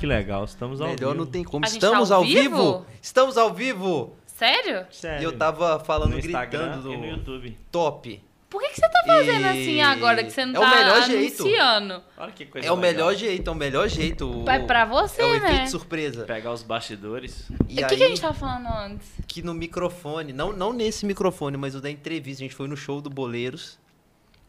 Que legal, estamos ao Melhor vivo. não tem como. A gente tá Estamos ao ao vivo? vivo? Estamos ao vivo! Sério? Sério. E eu tava falando, no Instagram gritando e no do YouTube. top. Por que, que você tá fazendo E- assim agora que você não É o tá melhor jeito. anunciando? Olha que coisa É o legal. melhor jeito, é o melhor jeito. É pra você, É o né? efeito surpresa. Pegar os bastidores. E o que, aí, que a gente tava falando antes? que no microfone, não, não nesse microfone, mas o da entrevista, a gente foi no show do Boleiros.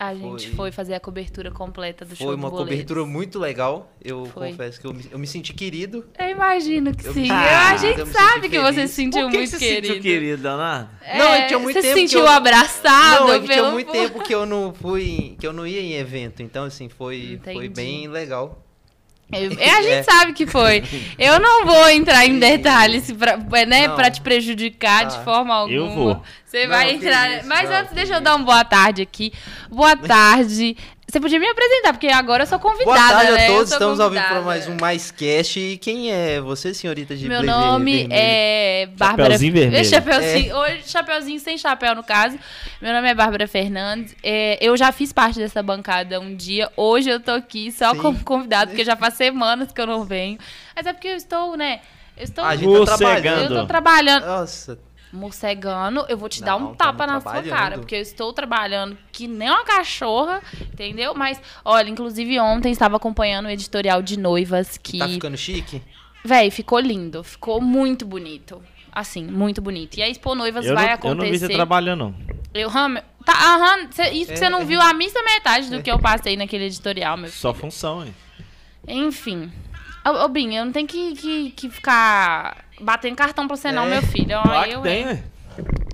A gente Foi. foi, fazer a cobertura completa do show Foi uma cobertura muito legal. Eu Foi. confesso que eu me, eu me senti querido. Eu imagino que Eu sim. me- a Ah, gente eu me sabe que você se sentiu que muito você querido. sentiu querido, Leonardo? É, Não, que tinha muito você tempo se que sentiu eu- abraçado não, que tinha muito tempo que eu não fui, que eu não ia em evento, então assim foi, foi bem legal. É, a gente É. sabe que foi. Eu não vou entrar em detalhes pra, né, Não. pra te prejudicar de Tá. forma alguma. Eu vou. Você Não, vai entrar. isso, Mas não, antes, deixa eu dar uma boa tarde aqui. Boa tarde. Você podia me apresentar, porque agora eu sou convidada, Boa tarde né? a todos, estamos ao vivo para convidada. mais um Mais Cast. E quem é você, senhorita de Meu nome vermelho? é Bárbara. Chapeuzinho vermelho. Chapeuzinho, Hoje, chapeuzinho sem chapéu, no caso. Meu nome é Bárbara Fernandes. É, eu já fiz parte dessa bancada um dia. Hoje eu tô aqui só Sim. como convidado, porque já faz semanas que eu não venho. Mas é porque eu estou, né? Eu estou. A gente tá trabalhando. Eu tô trabalhando. Nossa, Morcegando, eu vou te dar Não, um tapa na sua cara, porque eu estou trabalhando que nem uma cachorra, entendeu? Mas, olha, inclusive ontem estava acompanhando o editorial de noivas que. tá ficando chique? Véi, ficou lindo. Ficou muito bonito. Assim, muito bonito. E a Expo Noivas Eu vai não, eu não vi você acontecer. trabalhando, não. Eu, aham, tá, aham, cê- isso que você É. não viu a missa metade do que eu passei naquele editorial, meu Só filho. função, hein? Enfim. Ô, Binho, eu não tenho que, que, que ficar batendo cartão pra você, não, É. meu filho. Ó, Claro que eu, tem.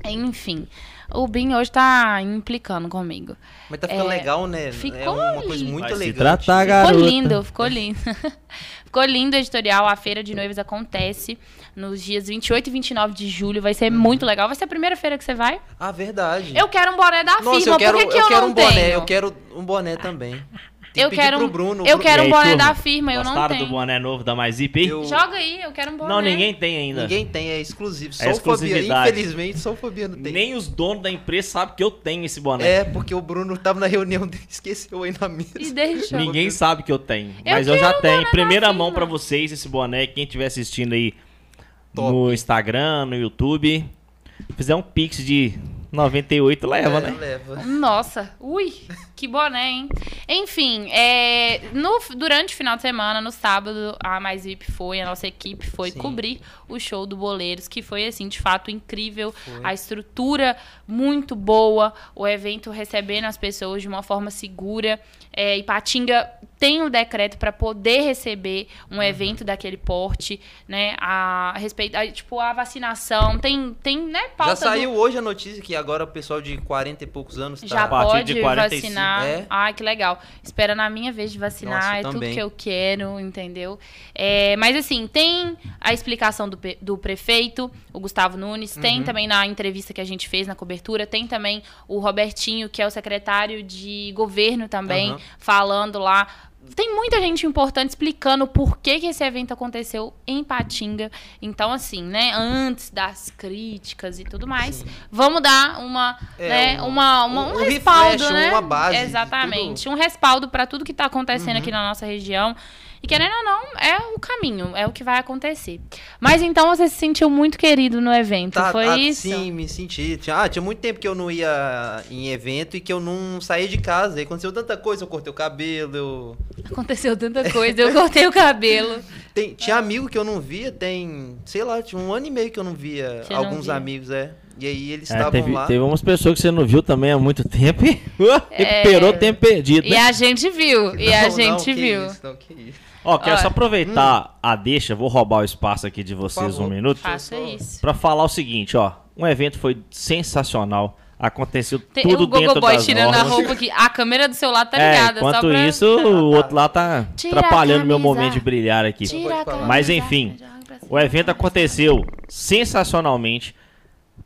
Enfim. O Binho hoje tá implicando comigo. Mas tá ficando É, legal, né? ficou é uma coisa lindo. muito Vai se elegante. tratar, garota. Ficou lindo, ficou lindo. ficou lindo o editorial. A Feira de Noivas acontece nos dias 28 e 29 de julho. Vai ser muito legal. Vai ser a primeira feira que você vai. Ah, verdade. Eu quero um boné da Nossa, firma. eu quero, Por que, que eu eu, quero não um boné. tenho? Eu quero um boné também. Tem Eu que pedir quero pro um- Bruno. eu quero E um aí, boné turma? da firma, eu não Gostaram tenho. do boné novo da Mais IP? Eu- Joga aí, eu quero um boné. Não, ninguém tem ainda. Ninguém tem, é exclusivo. Só É o Fobia. exclusividade. Infelizmente, só o Fobia não tem. Nem os donos da empresa sabem que eu tenho esse boné. É, porque o Bruno tava na reunião dele, esqueceu aí na mesa. E deixa. Ninguém sabe que eu tenho. Eu mas eu já tenho. Em primeira mão pra vocês esse boné. Quem estiver assistindo aí Top. no Instagram, no YouTube. Fizer um pix de 98, leva, É, né? Leva. Nossa, ui, que boné, hein? Enfim, é, no, durante o final de semana, no sábado, a Mais VIP foi, a nossa equipe foi Sim. cobrir o show do Boleiros, que foi, assim, de fato incrível. Foi. A estrutura muito boa, o evento recebendo as pessoas de uma forma segura. É, Ipatinga tem o decreto para poder receber Uhum. um evento daquele porte, né? A, a respeito, a, tipo, a vacinação, tem, tem né, pauta Já do- saiu hoje a notícia que agora o pessoal de 40 e poucos anos tá... já A partir pode de 45, vacinar. É? Ai, que legal. Espera na minha vez de vacinar, Nossa, é tudo também. que eu quero, entendeu? É, mas assim, tem a explicação do, do prefeito, o Gustavo Nunes, tem Uhum. também na entrevista que a gente fez na cobertura, tem também o Robertinho, que é o secretário de governo também, Aham. falando lá. Tem muita gente importante explicando por que, que esse evento aconteceu em Patinga. Então, assim, né, antes das críticas e tudo mais, vamos dar uma, É, né, um- uma, uma- um, um respaldo, refresh, né? uma base Exatamente, um respaldo para tudo que tá acontecendo Uhum. aqui na nossa região. E querendo ou não, é o caminho, é o que vai acontecer. Mas então você se sentiu muito querido no evento, Tá, foi ah, isso? Sim, me senti. Tinha, ah, tinha muito tempo que eu não ia em evento e que eu não saía de casa. Aí aconteceu tanta coisa, eu cortei o cabelo, eu... Aconteceu tanta coisa, eu cortei o cabelo. Tem, tinha amigo que eu não via, tem, sei lá, tinha um ano e meio que eu não via Você não alguns via. amigos, é. E aí eles É, estavam teve, lá. teve umas pessoas que você não viu também há muito tempo e É. recuperou o tempo perdido, E né? a gente viu, e a Não, não, gente que viu. Isso, não, Ó, quero Ó. só aproveitar a deixa, vou roubar o espaço aqui de vocês um minuto, Faça isso. pra falar o seguinte, ó. Um evento foi sensacional, aconteceu Tem tudo o dentro Gogo Boy das tirando a normas. roupa aqui. A câmera do celular tá É, ligada. enquanto só pra... isso, o outro lá tá Tira a atrapalhando meu momento de brilhar aqui. A Mas, enfim. O evento aconteceu sensacionalmente.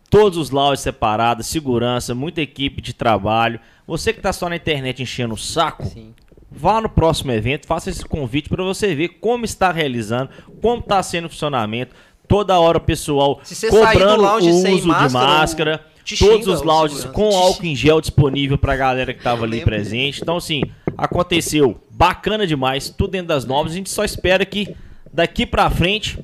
Todos os lounges separados, segurança, muita equipe de trabalho. Você que tá só na internet enchendo o saco, Sim. Vá no próximo evento, faça esse convite para você ver como está realizando, como está sendo o funcionamento. Toda hora o pessoal cobrando o uso máscara, de máscara. Todos os lounges com álcool em gel disponível pra galera que tava Eu ali presente. Então, assim, aconteceu bacana demais, tudo dentro das normas. A gente só espera que daqui pra frente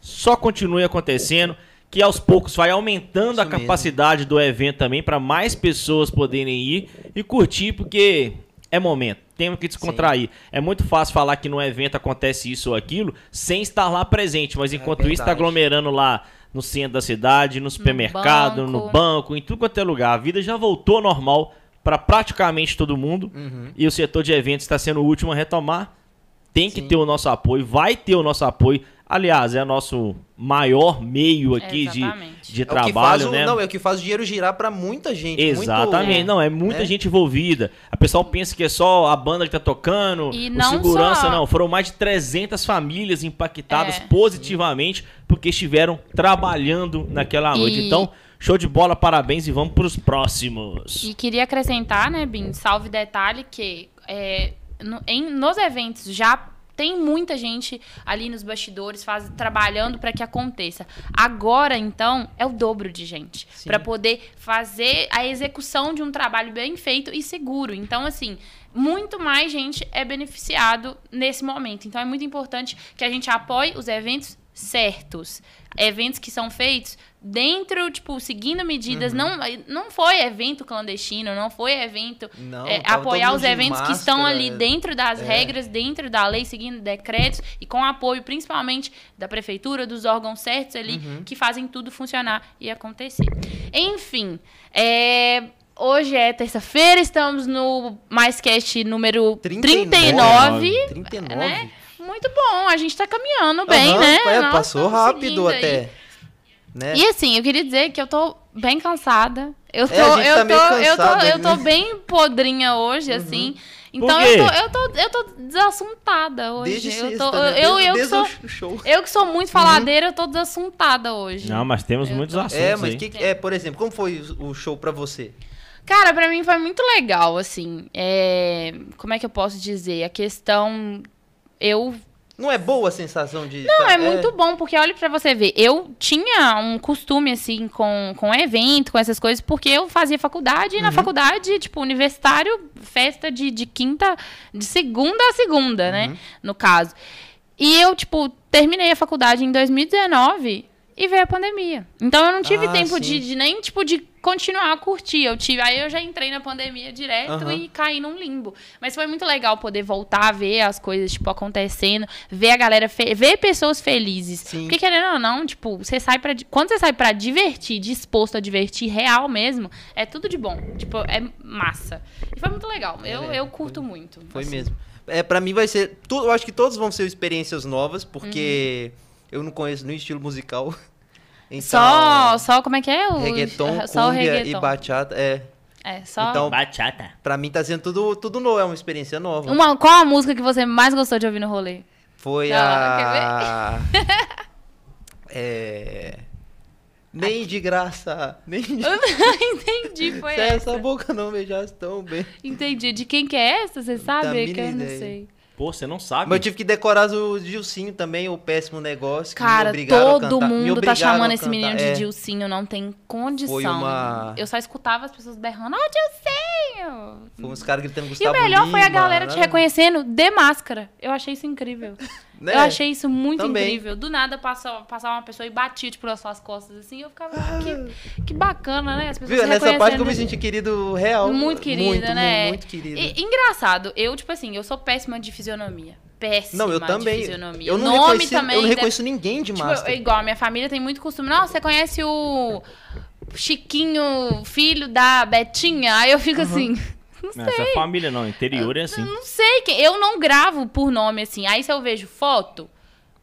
só continue acontecendo, que aos poucos vai aumentando Isso a mesmo. capacidade do evento também para mais pessoas poderem ir e curtir, porque é momento. Temos que descontrair. É muito fácil falar que no evento acontece isso ou aquilo sem estar lá presente, mas enquanto isso está aglomerando lá no centro da cidade, no supermercado, no banco. banco, em tudo quanto é lugar. A vida já voltou ao normal para praticamente todo mundo Uhum. e o setor de eventos está sendo o último a retomar. Tem que Sim. ter o nosso apoio, vai ter o nosso apoio. Aliás, é o nosso maior meio aqui de, Exatamente. de É o que faz trabalho, o, né? Não, é o que faz o dinheiro girar pra muita gente. Exatamente, Muito, não, é muita né? gente envolvida. A pessoa pensa que é só a banda que tá tocando, E o não segurança, só- não. Foram mais de 300 famílias impactadas É. positivamente porque estiveram trabalhando naquela noite. E- Então, show de bola, parabéns e vamos pros próximos. E queria acrescentar, né, Bin, salve detalhe, que é, no- em- nos eventos já tem muita gente ali nos bastidores faz, trabalhando para que aconteça. Agora, então, é o dobro de gente para poder fazer a execução de um trabalho bem feito e seguro. Então, assim, muito mais gente é beneficiado nesse momento. Então, é muito importante que a gente apoie os eventos certos. Eventos que são feitos dentro, tipo, seguindo medidas. Não, não foi evento clandestino, não foi evento Não, é, apoiar os eventos que estão máscara, ali dentro das é. regras, dentro da lei, seguindo decretos e com apoio principalmente da prefeitura, dos órgãos certos ali Uhum. que fazem tudo funcionar e acontecer. Enfim, é, hoje é terça-feira, estamos no MaisCast número 39. 39. né? Muito bom, a gente tá caminhando bem, Aham, né? é, Nós passou rápido até. Né? E assim, eu queria dizer que eu tô bem cansada. Eu tô, É, a gente eu, tá tô, eu, tô, eu tô né? bem podrinha hoje, assim. Então eu tô, eu, tô, eu tô desassuntada hoje. Desde eu, sexta, tô, né? eu, Desde- eu, que sou, eu que sou muito faladeira, eu tô desassuntada hoje. Não, mas temos Eu muitos tô- assuntos É, mas aí. que, é, por exemplo, como foi o o show pra você? Cara, pra mim foi muito legal, assim. É, Como é que eu posso dizer? A questão. Eu Não é boa a sensação de. Não, tá- é muito bom, porque olha pra você ver, eu tinha um costume, assim, com, com evento, com essas coisas, porque eu fazia faculdade, e na faculdade, tipo, universitário, festa de, de quinta, de segunda a segunda, né, no caso. E eu, tipo, terminei a faculdade em 2019 e veio a pandemia. Então eu não tive Ah, tempo de, de nem, tipo, de continuar a curtir. Eu tive, aí eu já entrei na pandemia direto Aham. e caí num limbo. Mas foi muito legal poder voltar a ver as coisas, tipo, acontecendo, ver a galera, ver pessoas felizes. Sim. Porque querendo ou não, tipo, você sai para quando você sai pra divertir, disposto a divertir real mesmo, é tudo de bom. Tipo, é massa. E foi muito legal. Eu, É, eu curto muito. Foi assim. mesmo. É, pra mim vai ser. tu- eu acho que todos vão ser experiências novas, porque eu não conheço nenhum estilo musical. Então, Só, só como é que é o reggaeton, só o cumbia e reggaeton. bachata. É. É, só Então, Bachata. pra mim tá sendo tudo, tudo novo, é uma experiência nova. uma qual a música que você mais gostou de ouvir no rolê? Foi Ah, a. é. Nem de graça. Nem de... Entendi, foi Se essa. essa boca não beijasse tão bem. Entendi. De quem que é essa? Você sabe? Que eu não sei. Pô, você não sabe. Mas eu tive que decorar o Gilcinho também, o péssimo negócio. que me Cara, todo mundo tá chamando esse menino É, de Dilcinho, não tem condição. Foi uma- Eu só escutava as pessoas berrando, ó, Dilcinho! Foi uns caras gritando E Gustavo o melhor foi a Lima, galera te né? reconhecendo de máscara. Eu achei isso incrível. Né? Eu achei isso muito Também. incrível. Do nada passava, passava uma pessoa e batia, tipo, nas suas costas, assim. Eu ficava, que, que bacana, né? As pessoas Viu? É nessa parte eu me reconhecendo. senti querido real. Muito querida, muito, né? Muito querida. E- engraçado, eu, tipo assim, eu sou péssima de fisionomia. Péssima não, eu de também. fisionomia. Eu não, Nome reconheci, também. eu não reconheço ninguém de Tipo, igual, a minha família tem muito costume. Não, você conhece o Chiquinho, filho da Betinha? Aí eu fico assim, não Não, essa família não, interior é assim. não sei. Eu não gravo por nome assim. Aí se eu vejo foto,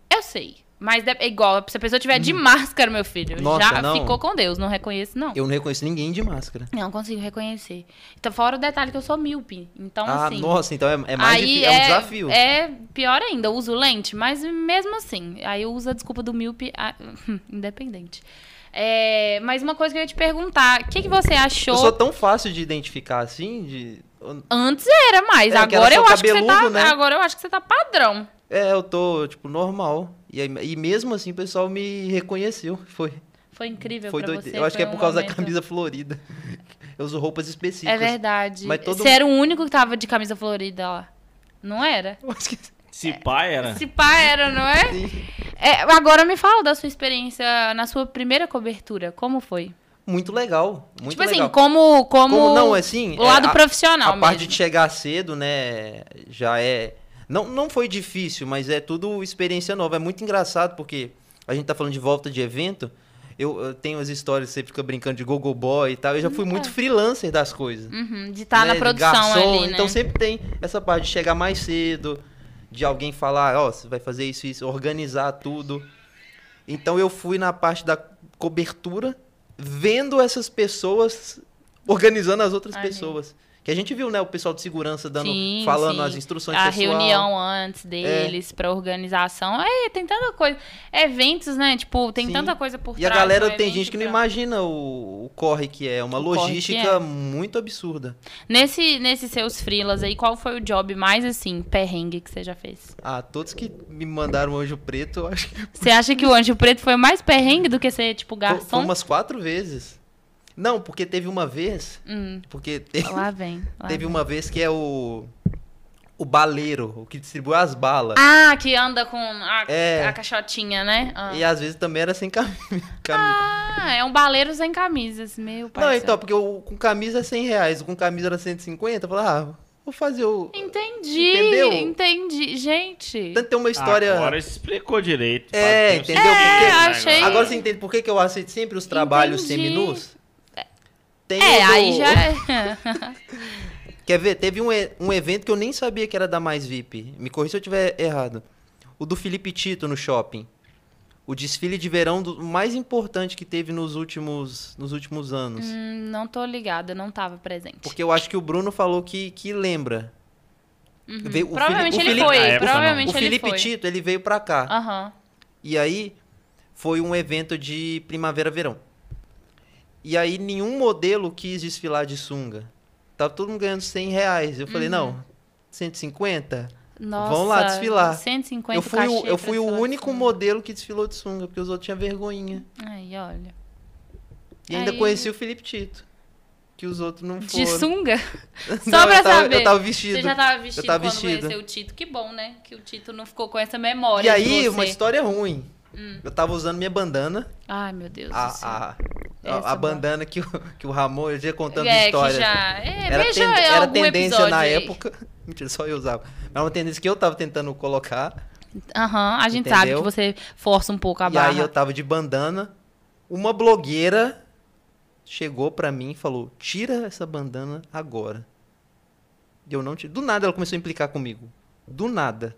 eu sei. Mas é igual, se a pessoa tiver de máscara, meu filho. Nossa, já não. ficou com Deus. Não reconheço, não. Eu não reconheço ninguém de máscara. Não consigo reconhecer. Então, fora o detalhe que eu sou míope. Então, ah, assim. nossa, então é, é mais aí difícil. É, um desafio. É pior ainda, eu uso lente, mas mesmo assim, aí eu uso a desculpa do míope ah, independente. É, mas uma coisa que eu ia te perguntar, o que, que você achou? Eu sou tão fácil de identificar assim, de... Antes era mais, É, agora eu acho que você tá, né? agora eu acho que você tá padrão. É, eu tô, tipo, normal. E, aí- e mesmo assim o pessoal me reconheceu. Foi, Foi incrível foi pra doido. você. Eu acho que é por um causa da momento- camisa florida. Eu uso roupas específicas. É verdade. Mas todo Você era o único que tava de camisa florida lá. Não era? Eu acho que Se pai era. Se pá era, não é? É, Agora me fala da sua experiência na sua primeira cobertura. Como foi? Muito legal, muito tipo legal. assim, como, como. Como não, assim, O lado é, a- profissional A parte mesmo. de chegar cedo, né, já é... Não, não foi difícil, mas é tudo experiência nova. É muito engraçado, porque a gente tá falando de volta de evento, eu, eu tenho as histórias, você fica brincando de gogo boy e tal, eu já fui muito freelancer das coisas. Uhum, de estar na né, de produção garçom, ali, né? Então sempre tem essa parte de chegar mais cedo, de alguém falar, ó, você vai fazer isso, isso, organizar tudo. Então eu fui na parte da cobertura, vendo essas pessoas organizando as outras pessoas. Que a gente viu, né, o pessoal de segurança dando, Sim, falando sim. as instruções a pessoal. reunião antes deles pra organização. É, tem tanta coisa. Eventos, né? Tipo, tem Sim. tanta coisa por E a trás. galera do tem gente que não pra- imagina o, o corre que é, uma O logística é. muito absurda. Nesse, nesses seus freelas aí, qual foi o job mais, assim, perrengue que você já fez? Ah, todos que me mandaram o Anjo Preto, eu acho que Você acha que o Anjo Preto foi mais perrengue do que ser, tipo, foi, foi garçom? umas quatro vezes. Não, porque teve uma vez, Hum, porque te- lá vem. lá teve vem. uma vez que é o o baleiro, o que distribui as balas. Ah, que anda com a, É. a caixotinha, né? Ah. E às vezes também era sem cami- camisa. Ah, é um baleiro sem camisas, meu pai. Não, então, porque o com camisa é 100 reais, o com camisa era 150, eu falei, ah, vou fazer o... Entendi, Entendeu? entendi. Gente. Tanto tem uma história... Agora explicou direito. É, entendeu? É, Porque- achei- Agora você entende por que, que eu aceito sempre os trabalhos Entendi. seminus? Tem É, aí já é. Quer ver? Teve um, um evento que eu nem sabia que era da Mais VIP. Me corrija se eu estiver errado. O do Felipe Tito no shopping. O desfile de verão do, mais importante que teve nos últimos, nos últimos anos. Hum, não tô ligada, não tava presente. Porque eu acho que o Bruno falou que, que lembra. Veio- o Provavelmente Fili- o ele Felipe- foi, época, não. provavelmente O ele Felipe foi. Tito, ele veio pra cá. Aham. E aí foi um evento de primavera-verão. E aí nenhum modelo quis desfilar de sunga. Tava todo mundo ganhando 100 reais. Eu Uhum. falei, não, 150? Nossa, Vão lá desfilar. 150 Eu fui, o, eu fui o único sunga. modelo que desfilou de sunga, porque os outros tinham vergonhinha. Aí, olha. E ainda Aí- conheci o Felipe Tito. Que os outros não foram. De sunga? Não, Só pra eu tava, saber. Eu tava vestido. Você já tava vestido eu tava quando vestido. conheceu o Tito. Que bom, né? Que o Tito não ficou com essa memória E aí. Hum. uma história ruim. Eu tava usando minha bandana. Ai, meu Deus do A, céu. a, Essa a, boa. bandana que o, que o Ramon, eu já contando é, história. que já... É, era, ten- era tendência na aí. época. Mentira, só eu usava. Mas uma tendência que eu tava tentando colocar. Aham, a gente sabe Entendeu? que você força um pouco a e barra. aí eu tava de bandana. Uma blogueira chegou pra mim e falou: tira essa bandana agora. E eu não tirei. Do nada ela começou a implicar comigo. Do nada.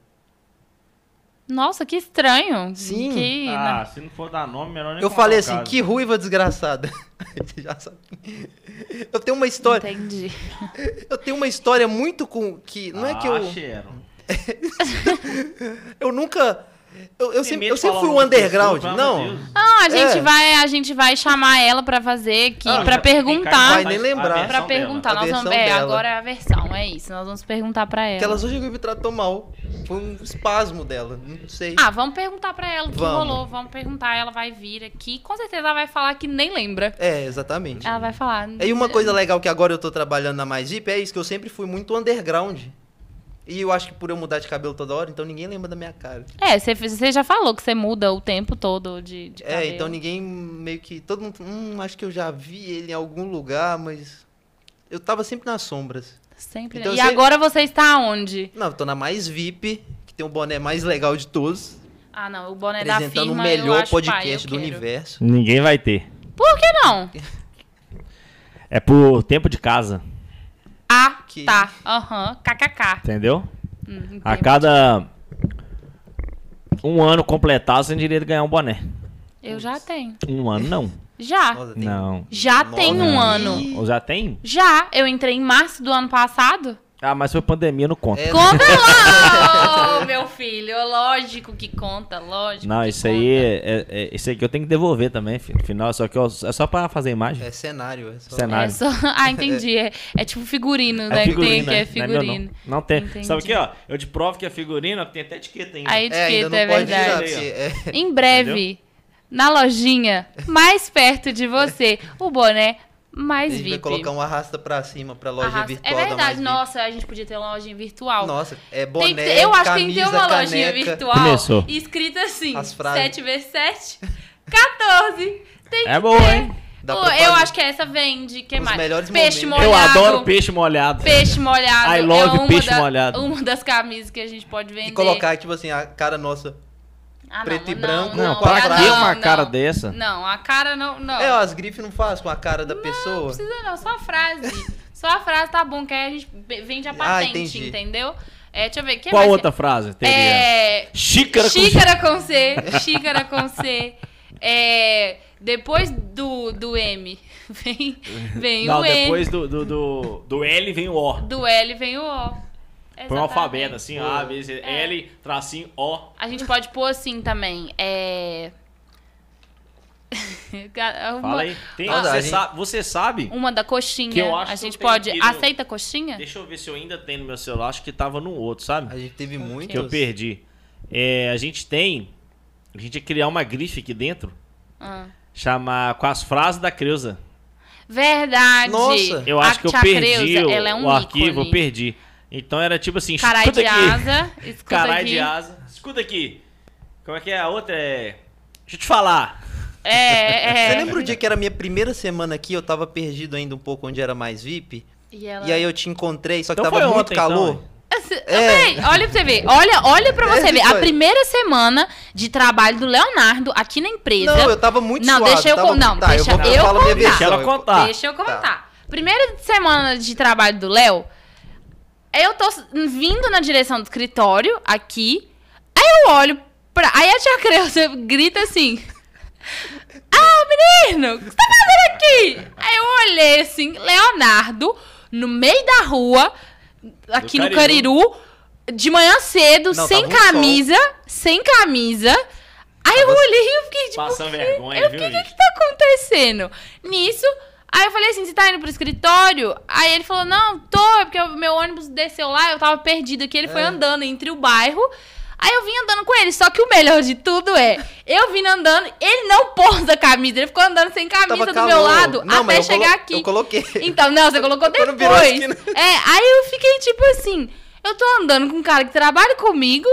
Nossa, que estranho. Sim. Que... Ah, se não for dar nome, melhor nem Eu falei assim, caso. que ruiva desgraçada. Você já sabe. Eu tenho uma história. Entendi. Eu tenho uma história muito com. que Não é que eu. Ah, Sharon. Eu nunca. Eu, eu sempre, eu sempre fui o um underground. pessoa, Não. Ah, a gente, É. vai, a gente vai chamar ela pra fazer aqui, Ah, pra já- perguntar. Vai nem lembrar. a Pra versão perguntar. Nós vamos, é, agora é a versão, é isso. Nós vamos perguntar pra ela. Que ela só chegou e me tratou mal. Foi um espasmo dela. Não sei. Ah, vamos perguntar pra ela o que Vamos. rolou. Vamos perguntar. Ela vai vir aqui. Com certeza ela vai falar que nem lembra. É, exatamente. Ela vai falar. E uma coisa legal que agora eu tô trabalhando na Mais VIP é isso, que eu sempre fui muito underground. E eu acho que por eu mudar de cabelo toda hora, então ninguém lembra da minha cara. É, você, já falou que você muda o tempo todo de, de É, cabelo. então ninguém meio que. Todo mundo. Hum, acho que eu já vi ele em algum lugar, mas. Eu tava sempre nas sombras. Sempre. Então e você- agora você está onde? Não, eu tô na Mais VIP, que tem o boné mais legal de todos. Ah, não. O boné da apresentando firma o eu melhor acho pai, podcast eu do quero. universo. Ninguém vai ter. Por que não? É por tempo de casa, Ah, Que- tá. Aham. KKK. entendeu? Hum, A cada um ano completado, você tem direito de ganhar um boné. Eu já tenho. Um ano não. Já. Nossa, tem- Não. Já Nossa, tem um não. ano. Ou já tem? Já. Eu entrei em março do ano passado. Ah, mas foi pandemia, não conta. É, Conta lá, ô, meu filho. Lógico que conta, lógico. Não, que isso conta. aí, é, é- é- isso aí que eu tenho que devolver também, filho. Final, só que eu- é só pra fazer imagem. é cenário. É só... Cenário. É só... Ah, entendi. É, é tipo figurino, né? que tem aqui, né? é Não meu, figurino. não. Não tem. Entendi. Sabe o que, ó? Eu te provo que é figurino, tem até etiqueta ainda. A É, ainda etiqueta não é, verdade. é- Em breve, na lojinha mais perto de você, o boné mais A gente VIP. vai colocar um arrasta pra cima pra loja Arrasta- virtual É da verdade, nossa, a gente podia ter uma lojinha virtual. Nossa, é boné, ter- eu acho que tem que ter camisa, uma lojinha caneca. virtual Começou. escrita assim: As frases. 7 vezes 7, 14. Tem que É ter. hein? Eu acho que essa vende. que Os mais? melhores Peixe momentos. Eu molhado. adoro peixe molhado. Peixe molhado. I love é uma peixe da- molhado. Uma das camisas que a gente pode vender. E colocar, tipo assim, a cara nossa. Ah, preto e não, branco, Não, Não, não, pra ah, que não, uma não. cara dessa? Não, a cara não. Não, É, ó, as grifes não faz com a cara da não pessoa. precisa não, só a frase. só a frase tá bom, que aí a gente vende a Ah, patente, entendi. entendeu? É, deixa eu ver. Que Qual mais? outra frase teria? É. Xícara com Xícara com C. Xícara com C. É, depois do, do M, vem, vem Não, o N. depois do, do, do, do L vem o O. Do L vem o O. Põe um alfabeto assim, A, B, C, É. L, tracinho, O. A gente pode pôr assim também. É. uma, Fala aí. Tem, Ah, você, a gente- sabe, você sabe? uma da coxinha. Que eu acho a que gente pode. no- Aceita coxinha? Deixa eu ver se eu ainda tenho no meu celular. Acho que tava no outro, sabe? A gente teve muitos. Que eu perdi. É, a gente tem. A gente ia criar uma grife aqui dentro. Ah. Chamar com as frases da Creuza. Verdade. Nossa. Eu A acho que eu perdi Creuza, o, ela é um o arquivo, ícone. eu perdi. Então era tipo assim, Carai escuta de aqui. asa. Escuta Carai aqui. de asa. Escuta aqui. Como é que é a outra? É. Deixa eu te falar. É, é. Você lembra o dia que era a minha primeira semana aqui, eu tava perdido ainda um pouco onde era mais VIP? E, ela... E aí eu te encontrei, só que Então tava muito ontem, calor. então, Véi, olha pra você ver. Olha, olha pra você É, ver. A primeira semana de trabalho do Leonardo aqui na empresa. Não, eu tava muito Não, suave. deixa eu tava... não, tá, deixa eu, vou, eu minha contar. Deixa ela eu- contar. Deixa eu comentar. Primeira semana de trabalho do Léo, eu tô vindo na direção do escritório, aqui. Aí eu olho pra. Aí a tia Creuza grita assim. Ah, menino, o que você tá fazendo aqui? Aí eu olhei assim, Leonardo, no meio da rua, aqui no Cariru, de manhã cedo, Não, sem camisa, sem camisa. Aí eu olhei e eu fiquei tipo. "Que- vergonha, eu, viu, que, que, bicho? que tá acontecendo? Nisso, aí eu falei assim: você tá indo pro escritório? Aí ele falou: não, tô, é porque o meu ônibus desceu lá, eu tava perdido aqui, ele foi É. andando entre o bairro. Aí eu vim andando com ele, só que o melhor de tudo é, eu vim andando, ele não pôs a camisa, ele ficou andando sem camisa do meu lado Não, até chegar aqui. Eu coloquei. Então, não, você colocou depois. É, aí eu fiquei tipo assim. Eu tô andando com um cara que trabalha comigo,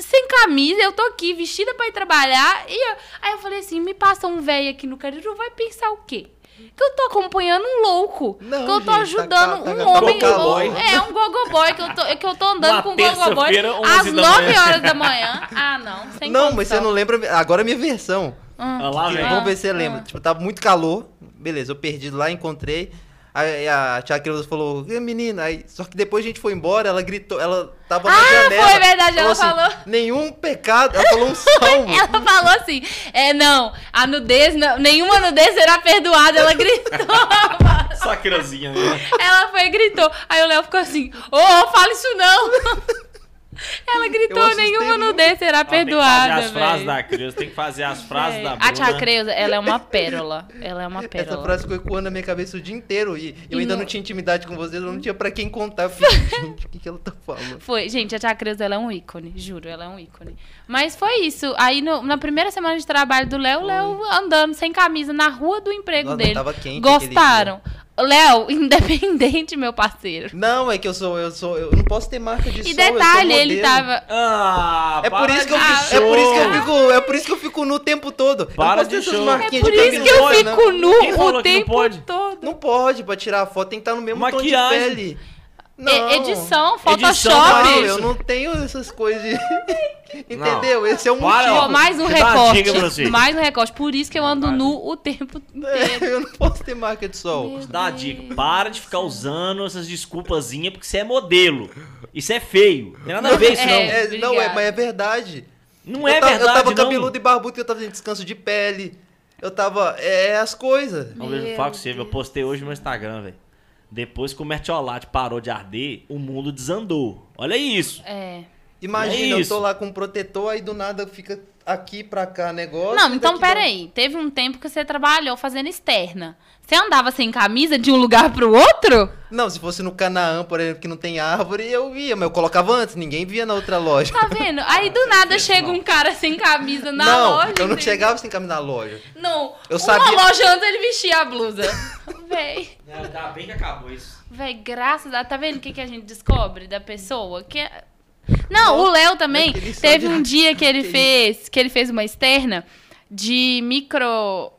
sem camisa, eu tô aqui vestida pra ir trabalhar. E eu- aí eu falei assim: me passa um velho aqui no Cariru, vai pensar o quê? Que eu tô acompanhando um louco. Não, que eu tô gente, ajudando tá- tá- um tá- homem tá- louco. É, um gogoboy que eu tô, que eu tô andando Uma com um gogoboy terça-feira, 11 às da 9 manhã. horas da manhã. Ah, não. Sem Não, mas condição. você não lembra. Agora é minha versão. Hum. Olha lá, Que- velho. Vamos ver se você lembra. ah. Tipo, tava muito calor. Beleza, eu perdi lá, encontrei. Aí a tia Creuza falou, "E, menina, aí, só que depois a gente foi embora, ela gritou, ela tava na Ah, janela. foi verdade, ela assim, falou. Nenhum pecado, ela falou um salmo. Ela falou assim: é, não, a nudez, não, nenhuma nudez será perdoada. Ela gritou. Só a creuzinha mesmo. Ela foi e gritou. Aí o Léo ficou assim: Ô, oh, fala isso não! Ela gritou: nenhuma nudez será Ó, tem que perdoada. fazer as frases da Creuza, tem que fazer as frases É. da A Bruna. tia Creuza, ela é uma pérola. Ela é uma pérola. Essa frase ficou ecoando na minha cabeça o dia inteiro. E eu E ainda no- não tinha intimidade com vocês, eu não tinha pra quem contar. Eu fiquei, gente, o que, que ela tá falando? Foi, gente, a tia Creuza, ela é um ícone, juro, ela é um ícone. Mas foi isso. Aí, no- na primeira semana de trabalho do Léo, o Léo andando sem camisa na rua do emprego Nossa, dele. tava quente Gostaram. Léo, independente, meu parceiro. Não, é que eu sou, eu sou, eu não posso ter marca de E sol, eu detalhe, sou ele tava. Ah, É por para isso que eu de fico, é por isso que eu fico, é por isso que eu fico nu o tempo todo. Eu não Para posso de ter essas show. É por de isso que eu pode, fico não. nu o não tempo pode? todo. Não pode, pra tirar a foto tem que estar no mesmo tom Maquiagem. de pele. E- Não. Edição, Edição, Photoshop. para Não, eu não tenho essas coisas. de- Entendeu? Esse é o Para, motivo. Pô, mais um recorte. você. Mais um recorte. Por isso que eu ando Vai. nu o tempo inteiro. eu não posso ter marca de sol. Meu Dá a dica. Para de ficar usando essas desculpazinhas porque você é modelo. Isso é feio. Não tem nada a ver isso, É. não. É, não, é, obrigada. mas é verdade. Não é eu, tava, verdade, eu tava não. cabeludo e barbudo, eu tava em descanso de pele. Eu tava. É as coisas. Vamos ver, eu falo com você, eu postei hoje no meu Instagram, velho. Depois que o mertiolate parou de arder, o mundo desandou. Olha isso. É. Imagina, É eu tô lá com um protetor, aí do nada fica aqui pra cá negócio. Não, então peraí. Teve um tempo que você trabalhou fazendo externa. Você andava sem camisa de um lugar pro outro? Não, se fosse no Canaã, por exemplo, que não tem árvore, eu ia, mas eu colocava antes, ninguém via na outra loja. Tá vendo? Aí do nada chega um cara sem camisa na não, loja. eu não entendeu? chegava sem camisa na loja. Não. Eu uma sabia- loja antes ele vestia a blusa. Véi. Ainda bem que acabou isso. Véi, graças a... Tá vendo o que, que a gente descobre da pessoa? Que... Não, o Léo também. é Teve um dia que ele que fez... Que ele fez uma externa de micro...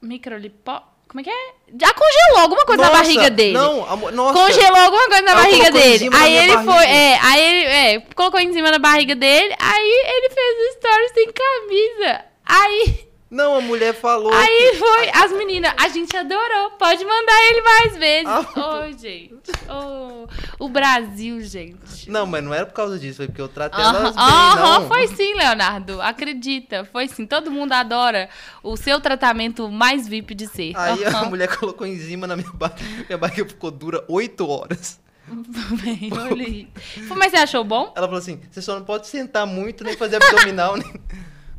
Microlipó... Como é que é? Já congelou alguma coisa na Nossa, barriga dele. Não, amor, nossa. Congelou alguma coisa na Ela barriga dele. na Aí ele barriga. foi, é, aí ele, é, colocou em cima da barriga dele, aí ele fez o story sem camisa. Aí, Não, a mulher falou. aí foi, as meninas, a gente adorou, pode mandar ele mais vezes. Ah. Ô, gente, ô, o Brasil, gente. Não, mas não era por causa disso, foi porque eu tratei Aham, elas bem, aham, não. foi sim, Leonardo, acredita, foi sim, todo mundo adora o seu tratamento mais VIP de ser. Aí a Aham. mulher colocou enzima na minha barriga. Minha barriga ficou dura oito horas. Bem, olha aí. Mas você achou bom? Ela falou assim: você só não pode sentar muito, nem fazer abdominal. nem...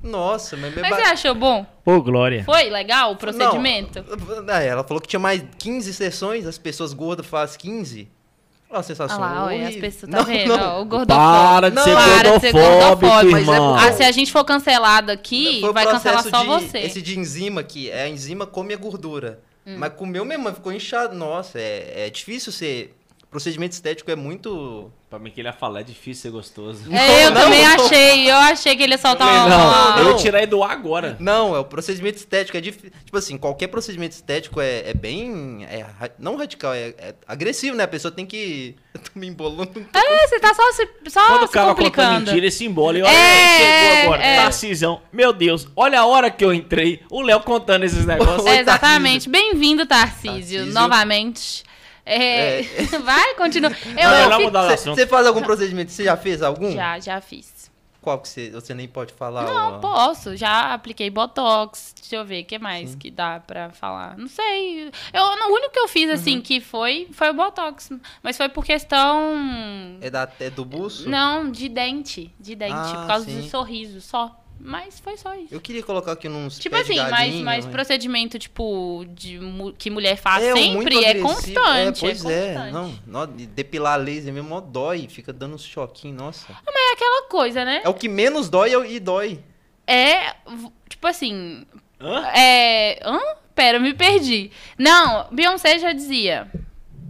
Nossa, mas Mas você achou bom? Ô, Glória. Foi legal o procedimento? Não, é, ela falou que tinha mais 15 sessões, as pessoas gordas fazem 15. Ó, a Olha sensação lá, olha, as horrível. pessoas, tá Não, vendo? não. Ó, o gordofóbico. Para de Não, ser para de ser gordofóbico, é irmão. Ah, se a gente for cancelado aqui, vai cancelar só de, você. Esse de enzima aqui, é a enzima come a gordura. Hum. Mas comeu mesmo, ficou inchado. Nossa, é, é difícil ser... Procedimento estético é muito... Pra mim que ele ia falar, é difícil ser gostoso. É, eu Não, também não. achei. Eu achei que ele ia soltar uma. Não, eu ia tirar ele do ar agora. Não, é o procedimento estético. É difícil. Tipo assim, qualquer procedimento estético é, é bem. É, não radical, é, é agressivo, né? A pessoa tem que. Eu tô me embolando. É, você tá só se, só Quando o se cara complicando. mentira, esse embora. E olha, É, chegou agora. é. Tarcisão. Meu Deus, olha a hora que eu entrei. O Léo contando esses negócios. Oi, É, exatamente. Bem-vindo, Tarcísio, Tarcísio. novamente. É, Vai, continua. Eu, Não, eu não, fico- Você você faz algum procedimento? Você já fez algum? Já, já fiz. Qual que você. Você nem pode falar? Não, posso. Já apliquei Botox. Deixa eu ver, o que mais que dá pra falar? Não sei. Eu, o único que eu fiz, assim, Uhum. que foi, foi o Botox. Mas foi por questão... É, da, é do buço? Não, de dente. De dente, Ah, por causa sim. do sorriso, só. Mas foi só isso. Eu queria colocar aqui uns. Tipo assim, mas, galinha, mas mas- procedimento, tipo, de, mu- que mulher faz É, sempre muito é agressivo. constante. É, pois é. constante. Não, depilar a laser mesmo, ó, dói. Fica dando uns choquinhos, nossa. É aquela coisa, né? É o que menos dói e dói. É, tipo assim, Hã? é... Hã? Pera, eu me perdi. Não, Beyoncé já dizia,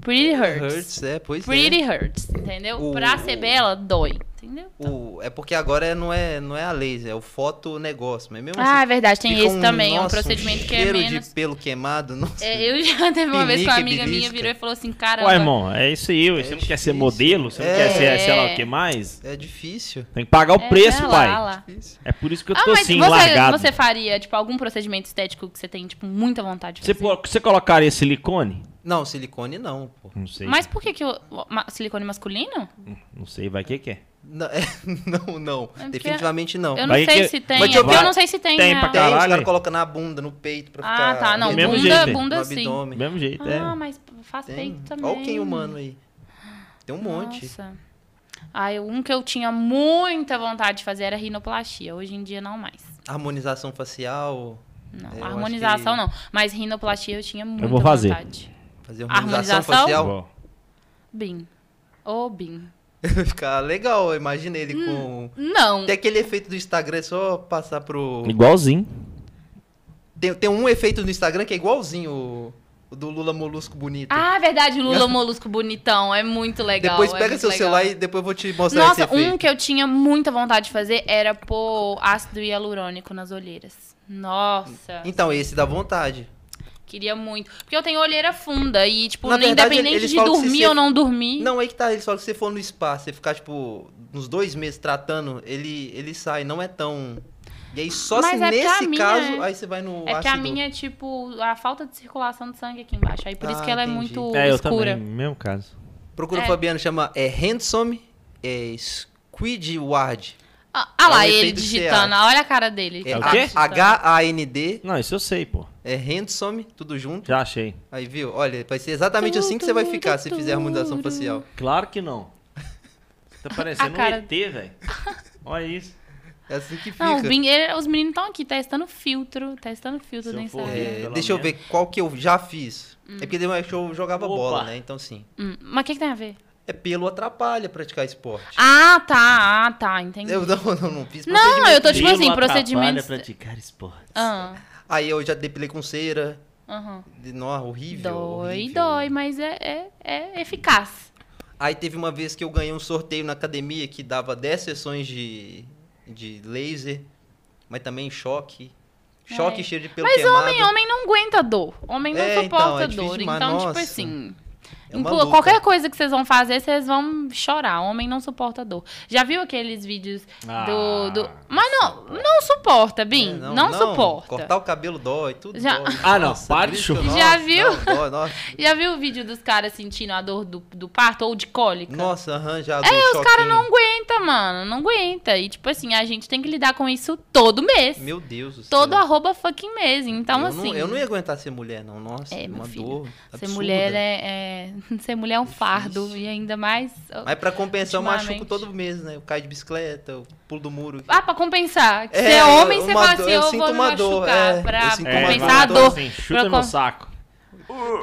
pretty hurts. Hurts, é, pois é. Pretty hurts, entendeu? O- Pra ser bela, dói, entendeu? O, é porque agora é- não é, não é a laser, é o fotonegócio. Mas mesmo Ah, é assim, verdade, tem esse também, é um nossa, procedimento que é menos... de pelo queimado, nossa. É, eu já teve uma vez que uma Pinique, amiga minha virou e falou assim, caramba... Ué, irmão, é isso aí. Você não quer ser difícil. modelo? Você não É. quer ser, sei lá o que mais? É difícil. Tem que pagar o é, preço, lá, pai. lá. difícil. É por isso que eu Ah, tô mas assim, você, largado. você faria, tipo, algum procedimento estético que você tem, tipo, muita vontade de Você, fazer? pô- você colocaria silicone? Não, silicone não, pô. Não sei. Mas por que que o ma- silicone masculino? Não sei, vai que que é. Não, é, não, não. porque definitivamente não. Eu não Vai sei que- se tem, Mas é eu porque eu ver. não sei se tem, Tem né? pra Tem, os Caralho. caras colocam na bunda, no peito pra Ah, ficar... tá, não, mesmo bunda, jeito, bunda no sim. Do abdômen. mesmo jeito, Ah, é. mas faz Tem. peito também. Olha o quem humano aí. Tem um monte. Nossa. Ah, eu- um que eu tinha muita vontade de fazer era rinoplastia. Hoje em dia não mais. Harmonização facial. Não, É, harmonização acho não. Mas rinoplastia eu tinha muita vou fazer. vontade. Fazer harmonização, Harmonização? facial. Bom, Bim. Ô, Bim. Vai ficar legal, imagina ele Hum. com... Não. Tem aquele efeito do Instagram, é só passar pro... Igualzinho. Tem, tem um efeito no Instagram que é igualzinho o, o do Lula Molusco bonito. Ah, verdade, o Lula Molusco bonitão. É muito legal. depois é pega muito seu legal. celular e depois eu vou te mostrar Nossa, esse efeito. um que eu tinha muita vontade de fazer era pôr ácido hialurônico nas olheiras. Nossa, Então, esse dá vontade. Queria muito. Porque eu tenho olheira funda e, tipo, Na verdade, independente eles de dormir ou não dormir. Não, aí que tá, ele só que se você for no spa, você ficar, tipo, uns dois meses tratando, ele, ele sai, não é tão... E aí, só Mas se é nesse minha caso, é- aí você vai no É que a ácido. minha é, tipo, a falta de circulação de sangue aqui embaixo. Aí por isso Ah, que ela entendi. é muito É, eu escura. também, mesmo caso. Procura É. o Fabiano, chama é, Handsome é, Squidward. Ah, ah lá, É um ele digitando. Olha a cara dele. É o Tá quê? H-A-N-D, Não, isso eu sei, pô. é Handsome, tudo junto. Já achei. Aí, viu? Olha, vai ser exatamente assim que você vai ficar se fizer harmonização facial. Claro que não. Tá parecendo A cara- um ET, velho. Olha isso. É assim que fica. Não, o os meninos estão aqui testando filtro, testando filtro do for Instagram. É, deixa eu ver qual que eu já fiz. É porque deu uma- que eu jogava Opa. bola, né? Então, sim. Hum, mas o que, que tem a ver? É pelo atrapalha praticar esporte. Ah, tá, ah, tá, entendi. Eu não, não, não fiz Não, eu tô tipo Pelo assim, atrapalha procedimentos. praticar esportes. Ah, Aí eu já depilei com cera. aham. De, não, horrível. Dói, horrível. dói, mas é, é, é eficaz. Aí teve uma vez que eu ganhei um sorteio na academia que dava 10 sessões de, de laser, mas também choque. Choque É. cheiro de pelo Mas queimado. homem, homem não aguenta dor. Homem não É, então, suporta é difícil dor. Então, tipo nossa. assim. É uma inclu- luta. qualquer coisa que vocês vão fazer, vocês vão chorar. Homem não suporta dor. Já viu aqueles vídeos Ah, do, do. Mas não, não suporta, Bim. É, não, suporta. Cortar o cabelo dói, tudo Já- dói. Ah, não, Nossa, para de chorar. Já viu? não, dói, nossa. Já viu o vídeo dos caras sentindo a dor do, do parto ou de cólica? Nossa, aham, já É, os caras não aguentam, mano. Não aguenta. E, tipo assim, a gente tem que lidar com isso todo mês. Meu Deus do Todo céu. arroba fucking mês. Então, eu assim. Não, eu não ia aguentar ser mulher, não. Nossa, É, uma filho. dor. Ser absurda. mulher é, é- Ser mulher é um fardo. Difícil. E ainda mais. Mas pra compensar, eu machuco todo mês, né? Eu caio de bicicleta, eu pulo do muro. Ah, pra compensar. É, você é homem, você fala assim, eu eu, sinto vou me uma dor, machucar. é, pra eu sinto uma compensar dor. a dor. Assim, chuta pra no com- saco.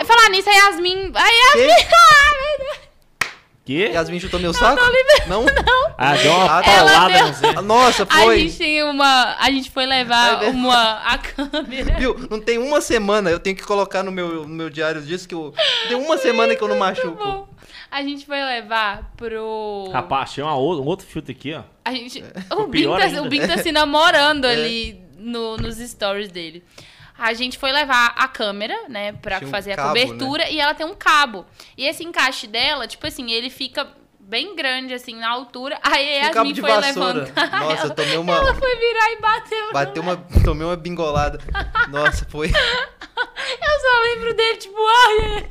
Falar nisso, a Yasmin. A Yasmin. Quê? Que? Yasmin chutou meu saco? Não? Ah, deu uma Ah, tá. Ela paulada deu- no Zé. Nossa, A foi. gente tem uma. A gente foi levar Ai, uma. A câmera. Viu? Não tem uma semana, eu tenho que colocar no meu, no meu diário disso que eu. Tem uma semana que eu não machuco. bom. A gente foi levar pro. Rapaz, achei uma outra- um outro filtro aqui, ó. A gente, Ficou o, Bin pior tá, o Bin tá se namorando É. ali no- nos stories dele. A gente foi levar a câmera, né, pra um fazer a cabo, cobertura e ela tem um cabo. E esse encaixe dela, tipo assim, ele fica bem grande, assim, na altura. Aí a cabo Yasmin foi vassoura. levantar. Nossa, eu ela, tomei uma. ela foi virar e bateu. Bateu uma. Tomei uma bingolada. Nossa, foi. Eu só lembro dele, tipo, ai,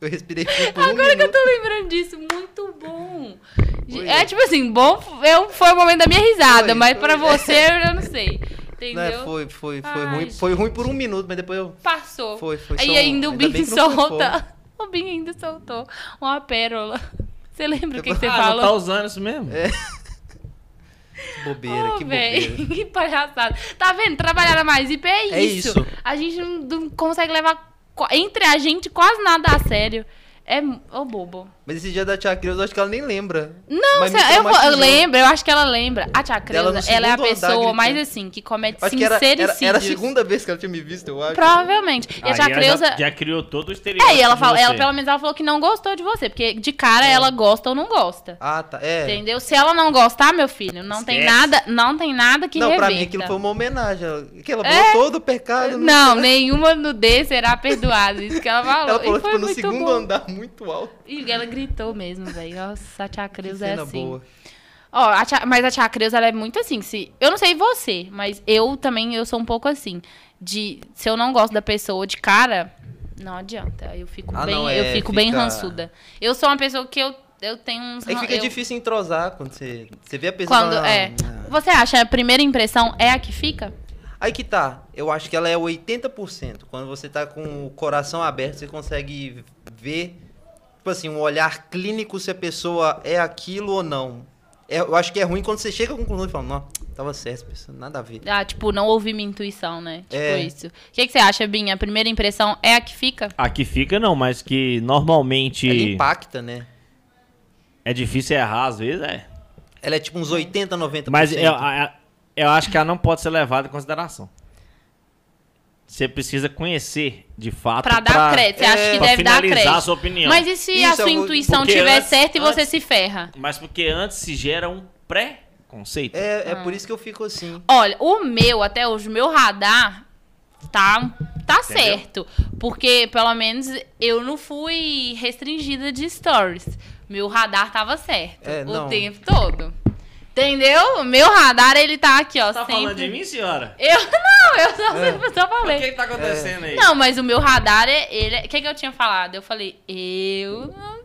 Eu respirei por um agora que eu minuto. tô lembrando disso, muito bom. Foi. É tipo assim, bom, eu, foi o momento da minha risada, Foi, mas foi. pra você eu não sei. Né, Entendeu? foi, foi, foi Ai, ruim. Foi ruim por um minuto, mas depois eu. Passou. Foi, foi Aí só ainda o ainda não foi solta. O Bin ainda soltou uma pérola. Você lembra o que, que você ah, não falou? tá usando isso mesmo? É. Que bobeira, Ô, que véi, bobeira. que palhaçada. Tá vendo? Trabalhar na mais IP é isso. É isso. A gente não, não consegue levar entre a gente quase nada a sério. É ô bobo. Mas esse dia da tia Cris, eu acho que ela nem lembra. Não, Mas eu, eu lembro, eu acho que ela lembra. A tia Creuza, ela é a pessoa mais assim, que comete Acho que era, era, sincericídios. era a segunda vez que ela tinha me visto, eu acho. Provavelmente. E a tia Creuza... já, já criou todo o estereótipo. É, e ela, fala, ela, pelo menos ela falou que não gostou de você, porque de cara ela gosta ou não gosta. Ah, tá. É. Entendeu? Se ela não gostar, meu filho, não tem Esquece. nada, não tem nada que não, reverta. pra mim aquilo foi uma homenagem. Ela- Que ela É? falou todo o pecado. Não, nenhuma nudez será perdoada. Isso que ela falou. Ela falou, e foi tipo, no segundo bom. andar, muito alto. E ela gritou mesmo, velho. Nossa, a tia Creuza é assim. boa. Ó, a tia- mas a tia Creuza, ela é muito assim. Se, eu não sei você, mas eu também, eu sou um pouco assim. De, se eu não gosto da pessoa de cara, não adianta. Eu fico Ah, bem, não, eu é, fico bem fica- rançuda. Eu sou uma pessoa que eu, eu tenho uns... É que fica eu- difícil entrosar quando você, você vê a pessoa. Quando, fala, é. "Ah, Você acha a primeira impressão é a que fica? Aí que tá. Eu acho que ela é 80%. Quando você tá com o coração aberto, você consegue ver, tipo assim, um olhar clínico se a pessoa é aquilo ou não. É, eu acho que é ruim quando você chega com o conclusão e fala, não, tava certo, pessoa, nada a ver. Ah, tipo, não ouvi minha intuição, né? Tipo É. isso. O que, que você acha, Binha? A primeira impressão é a que fica? Aqui fica não, mas que normalmente Ela impacta, né? é difícil errar às vezes, é. Ela é tipo uns 80, 90%. Mas eu, a- eu acho que ela não pode ser levada em consideração. Você precisa conhecer, de fato, Pra dar crédito. Você acha é, que pra deve dar crédito. a sua opinião. Mas e se Isso, a eu sua intuição tiver antes- certa e você antes- se ferra? Mas porque antes se gera um pré-conceito. É, é Ah. por isso que eu fico assim. Olha, o meu, até hoje, o meu radar tá, tá certo. Porque, pelo menos, eu não fui restringida de stories. Meu radar tava certo É, o tempo todo. Entendeu? O meu radar, ele tá aqui, ó. Tá sempre... falando de mim, senhora? Eu não, eu só, É. só O falei. que, que tá acontecendo aí? Não, mas o meu radar, é, ele, o que, que eu tinha falado? Eu falei, eu não,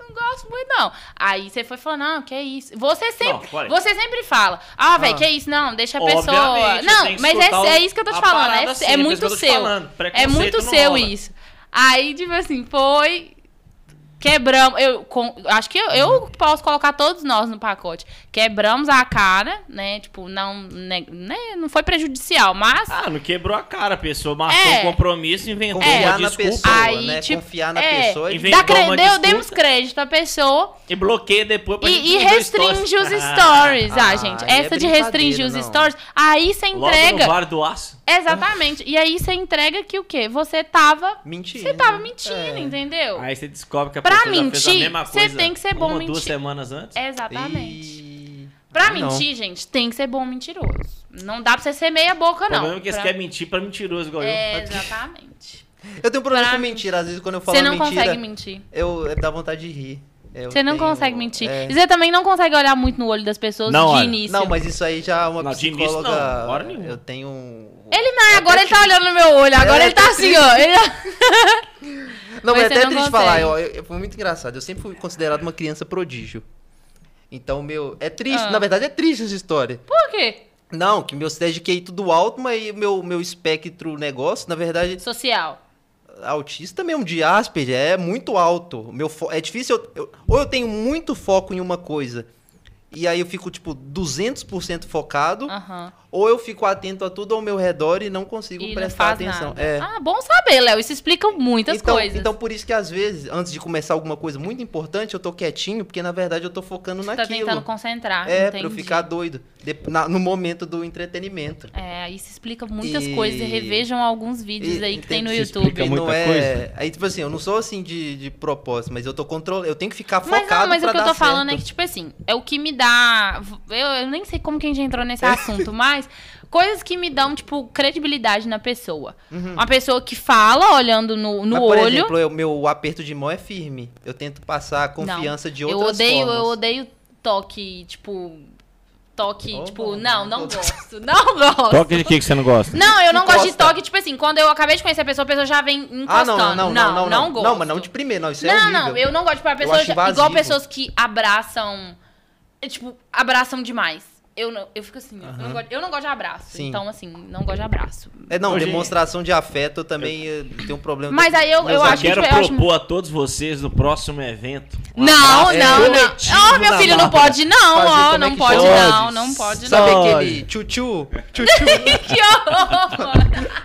não gosto muito, não. Aí você foi falando, não, que isso. Você sempre, Não, você sempre fala, ah, velho, Ah. que isso, não, deixa a pessoa. Obviamente, Não, mas é, o- é isso que eu tô te falando, é, assim, é é muito seu. falando, É muito seu isso. Aí, tipo assim, foi. Quebramos. Eu, com- acho que eu, eu posso colocar todos nós no pacote. Quebramos a cara, né? Tipo, não, né, né, não foi prejudicial, mas. Ah, não quebrou a cara, a pessoa marcou É. um compromisso, inventou Confiar uma desculpa pessoa, Aí, né? tipo, Confiar na é, pessoa e Inventou Dá cre- uma deu, demos crédito à pessoa e bloqueia depois pra e, e restringe os stories. Ah, Ah, gente, é essa de restringir os não. stories, aí você Logo entrega. no Vale do Aço. Exatamente. E aí você entrega que o quê? Você tava. Mentindo. Você tava mentindo, É. entendeu? Aí você descobre que a Pra pessoa já fez a mentir, mesma você coisa tem que ser bom uma, mentir. duas semanas antes. Exatamente. E... Pra não. mentir, gente, tem que ser bom mentiroso. Não dá pra você ser meia boca, O não. problema é que Pra- querem mentir pra mentiroso, igual É, eu. exatamente. Eu tenho problema Pra com mentira. Às vezes quando eu falo Você não mentira, consegue mentir. eu, eu dá vontade de rir. Eu Você não tenho- consegue mentir. é. E você também não consegue olhar muito no olho das pessoas Não de olha. início. Não, mas isso aí já é uma Não, de início psicóloga. não, hora nenhuma. Eu tenho. um- Ele não, agora ele tá olhando no meu olho, agora É, ele tá assim, ó. Ele... Não, Mas mas é você até não triste consegue. falar. Eu, eu- foi muito engraçado. Eu sempre fui considerado uma criança prodígio. Então, meu. É triste. Ah. Na verdade, é triste essa história. Por quê? Não, que meus testes de QI tudo alto, mas meu, meu espectro negócio, na verdade, Social. Autista mesmo, de Asperger, é muito alto. Meu é difícil. eu- eu- ou eu tenho muito foco em uma coisa. E aí eu fico, tipo, 200% focado. Aham. Ou eu fico atento a tudo ao meu redor e não consigo E não prestar faz atenção. É. Ah, bom saber, Léo. Isso explica muitas então, coisas. então, por isso que às vezes, antes de começar alguma coisa muito importante, eu tô quietinho, porque na verdade eu tô focando Você tá naquilo. tentando concentrar. é, pra eu entendi. ficar doido. De- na- no momento do entretenimento. É, aí se explica muitas E- coisas. Revejam alguns vídeos E- aí que tem no? Isso YouTube. explica muita não é... coisa. Aí, tipo assim, eu não sou assim de, de propósito, mas eu tô controlando. Eu tenho que ficar Mas focado não, mas pra o que eu tô falando é certo. que, tipo assim, é o que me dá. Eu, eu nem sei como que a gente entrou nesse assunto, mas coisas que me dão, tipo, credibilidade na pessoa. Uma pessoa que fala olhando no, no Uhum. Mas, por olho. exemplo, eu- meu aperto de mão é firme. Eu tento passar a confiança de eu outras odeio, formas. eu odeio toque, tipo. Toque, Oh, tipo, não, não, não não gosto. Não gosto. Toque de que que você não gosta? Não, eu não gosto de Encosta. toque, tipo assim, quando eu acabei de conhecer a pessoa, a pessoa já vem Ah, encostando. não, não, não, não, não. gosto. Não, mas não de primeiro, não. Isso é não, horrível. não, eu não gosto de pra pessoa acho já- igual pessoas que abraçam, é, tipo, abraçam demais. Eu não, eu fico assim, eu, não gosto, eu não gosto de abraço. Sim. Então, assim, não gosto de abraço. É, não, Hoje- demonstração de afeto eu também eh, tenho um problema. Mas aí eu, eu Eu acho que quero eu acho- propor a todos vocês no próximo evento. um Não, não, não. coletivo Ó, meu filho, não pode não, ó, é não pode não, não pode Sabe não. Aquele tchutchu? Tchutchu. Que horror!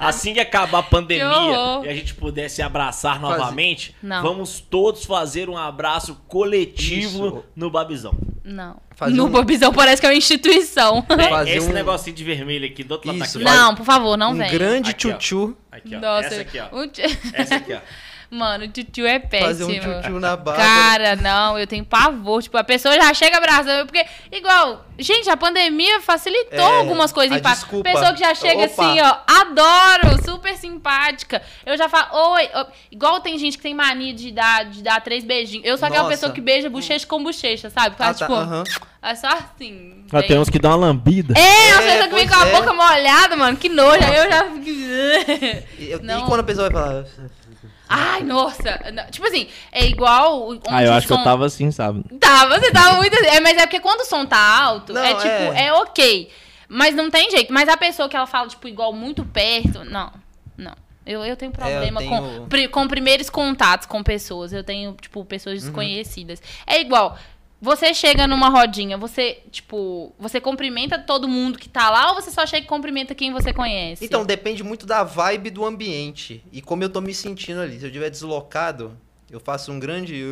Assim que acabar a pandemia e a gente puder se abraçar novamente, Não. vamos todos fazer um abraço coletivo Isso. no Babizão. Não. Fazer no um- Bobizão parece que é uma instituição. É, Fazer esse um- negocinho de vermelho aqui do outro lado Isso, da faz- Não, por favor, não um vem. grande Aqui, ó. tchutchu. Aqui, ó. Nossa, Essa aqui, ó. Essa aqui, ó. Mano, o tio é Fazer péssimo. um tchutchu na barba. Cara, não, eu tenho pavor. Tipo, a pessoa já chega abraçando. Porque, igual, gente, a pandemia facilitou É, algumas coisas a desculpa. Pessoa que já chega Opa. assim, ó, adoro, super simpática. Eu já falo, oi. ó, Igual tem gente que tem mania de dar, de dar três beijinhos. Eu sou aquela Nossa. pessoa que beija bochecha com bochecha, sabe? Ah, Faz, tá, tipo, aham. é só assim. Ah, tem uns que dão uma lambida. É, as É, pessoas que vêm com a é. boca molhada, mano, que nojo. Aí eu já fico. E, eu- e Não. quando a pessoa vai falar. Ai, nossa. Tipo assim, é igual. onde Ah, eu acho que eu som- tava assim, sabe? Tava, você tava muito. É, mas é porque quando o som tá alto, Não, é tipo, é. é. ok. Mas não tem jeito. Mas a pessoa que ela fala, tipo, igual muito perto, não. Não. Eu, eu tenho problema tenho- Com, com primeiros contatos com pessoas. Eu tenho, tipo, Uhum. pessoas desconhecidas. É igual. Você chega numa rodinha, você, tipo, você cumprimenta todo mundo que tá lá ou você só chega e cumprimenta quem você conhece? Então, depende muito da vibe do ambiente. E como eu tô me sentindo ali. Se eu estiver deslocado, eu faço um grande.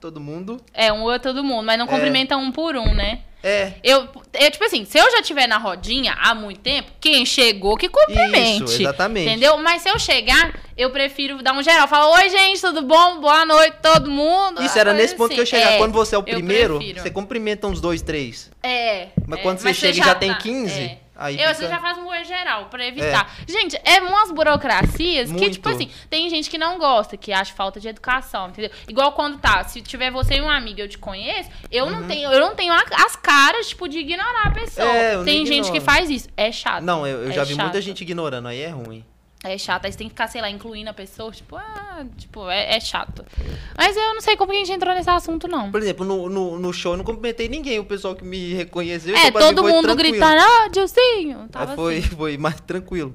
Todo mundo. É, um ou é todo mundo, mas não É. cumprimenta um por um, né? É. Eu, eu, tipo assim, se eu já estiver na rodinha há muito tempo, quem chegou que cumprimente. Isso, exatamente. Entendeu? Mas se eu chegar, eu prefiro dar um geral. Falar, oi, gente, tudo bom? Boa noite, todo mundo. Isso era nesse ponto que eu assim. chegar. É, quando você é o primeiro, prefiro. você cumprimenta uns dois, três. É. Mas é, quando você chega e já tem 15, é. Aí eu, fica- você já faz um oi geral, pra evitar. Gente, é umas burocracias que, Muito. tipo assim, tem gente que não gosta, que acha falta de educação, entendeu? Igual quando tá, se tiver você e um amigo eu te conheço, eu não tenho, eu não tenho as caras, tipo, de ignorar a pessoa. Uhum. É, eu tem gente que faz isso. É chato. Não, eu, eu É já vi muita gente ignorando, aí é ruim. É chato, aí você tem que ficar, sei lá, incluindo a pessoa, tipo, ah, tipo, é, é chato. Mas eu não sei como que a gente entrou nesse assunto, não. Por exemplo, no, no, no show eu não cumprimentei ninguém, o pessoal que me reconheceu. É, mim todo foi mundo gritando, ah, Dilcinho. Aí Tava foi, assim. foi mais tranquilo.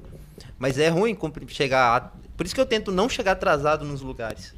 Mas é ruim chegar. Por isso que eu tento não chegar atrasado nos lugares.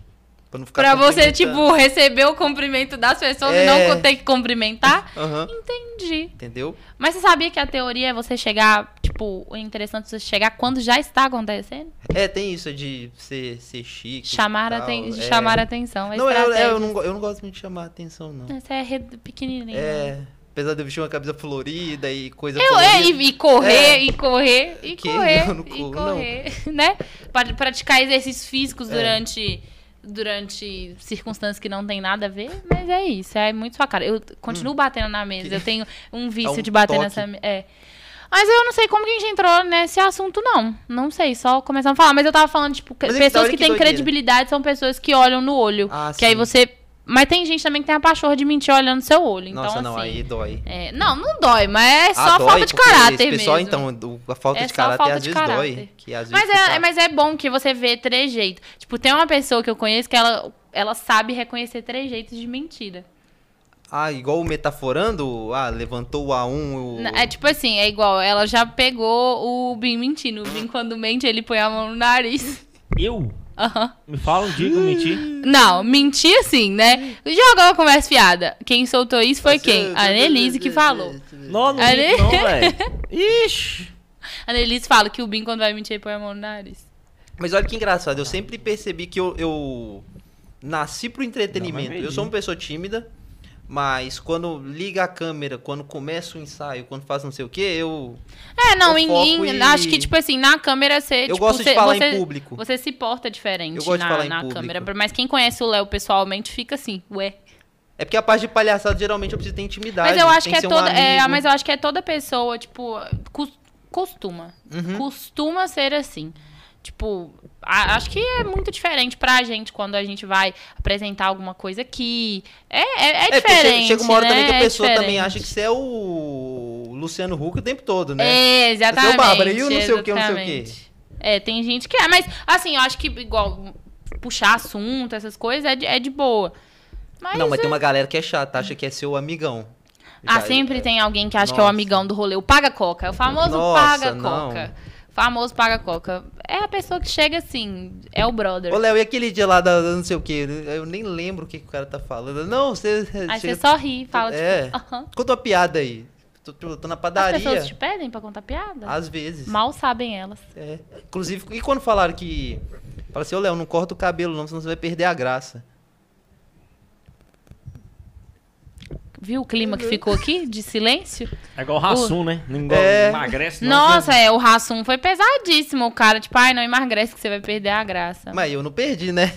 Pra não ficar Pra você, tipo, receber o cumprimento das pessoas e É. não ter que cumprimentar? Aham, Entendi. entendeu? Mas você sabia que a teoria é você chegar, tipo, o interessante é você chegar quando já está acontecendo? É, tem isso de ser, ser chique. e Chamar, a tal, aten- é. chamar a atenção. É Não, eu, estratégia. eu, não, eu não gosto muito de chamar a atenção, não. Essa é pequenininha. É, apesar de eu vestir uma camisa florida e coisa Eu, é, e, e correr, É. e correr, e Que correr, não e corro, correr, né? Pra praticar exercícios físicos É. durante, durante circunstâncias que não tem nada a ver, mas é isso, é muito sua cara. Eu continuo batendo na mesa, Hum. Que- eu tenho um vício um de bater toque. nessa mesa. É. Mas eu não sei como que a gente entrou nesse assunto, não. Não sei, só começando a falar. Mas eu tava falando, tipo, Mas é pessoas que que têm doideira. credibilidade são pessoas que olham no olho. Ah, que aí sim. você. Mas tem gente também que tem a pachorra de mentir olhando no seu olho. Então, Nossa, assim, não, aí dói. é, não, não dói, mas é só Ah, dói, falta de caráter esse pessoal, mesmo. então, a falta É de caráter falta às de vezes caráter. dói. Que às vezes Mas é, tá- mas é bom que você vê trejeito. Tipo, tem uma pessoa que eu conheço que ela, ela sabe reconhecer trejeitos de mentira. Ah, igual o metaforando, ah, levantou o A1, o... Na- É tipo assim, é igual, ela já pegou o Bim mentindo. O Bim, quando mente, ele põe a mão no nariz. Eu? Aham. Me fala um dia que eu menti. Não, mentir assim, né? Joga uma conversa fiada. Quem soltou isso foi quem? A Annelise que falou. Não, não minto não, velho. Ixi. A Annelise fala que o Bim, quando vai mentir, ele põe a mão no nariz. Mas olha que engraçado, eu sempre percebi que eu, eu nasci pro entretenimento. mas eu sou uma pessoa tímida, mas quando liga a câmera, quando começa o ensaio, quando faz não sei o que, eu, É, não, Eu em, em- e- acho que, tipo assim, na câmera você. eu tipo, gosto de você- falar você- em público. Você se porta diferente Eu gosto de na, na câmera. Mas quem conhece o Léo pessoalmente fica assim, ué. É porque a parte de palhaçada geralmente eu preciso ter intimidade. Mas eu acho tem que é ser um toda. é, mas eu acho que é toda pessoa, tipo, cos- costuma. Uhum. Costuma ser assim. Tipo, a- acho que é muito diferente pra gente quando a gente vai apresentar alguma coisa aqui. É, é, é É, diferente. chega uma hora né? também que a É pessoa também diferente. acha que você é o Luciano Huck o tempo todo, né? É, exatamente. Seu Bárbara, e o não sei o que, não sei o quê. É, tem gente que é, mas assim, eu acho que igual puxar assunto, essas coisas, é de, é de boa. Mas, Não, mas é- tem uma galera que é chata, acha que é seu amigão. Ah, Já- sempre tem alguém que acha que é o Nossa. amigão do rolê. O paga-coca. É o famoso Nossa, paga-coca. Famoso paga-coca. É a pessoa que chega assim, é o brother. Ô, Léo, e aquele dia lá da, da não sei o que? Eu nem lembro o que, que o cara tá falando. Não, você. Aí chega- você só ri fala, É. tipo, aham. Conta uma piada aí. Tô, tô- tô na As padaria. pessoas te pedem pra contar piada? Às vezes. Mal sabem elas. É. Inclusive, e quando falaram que. Fala assim, ô Léo, não corta o cabelo, não, senão você vai perder a graça. Viu o clima que ficou aqui de silêncio? É igual o Rassum, né? Não É. emagrece, não. Nossa, é, o Rassum foi pesadíssimo. O cara, tipo, ai, não emagrece que você vai perder a graça. Mas eu não perdi, né?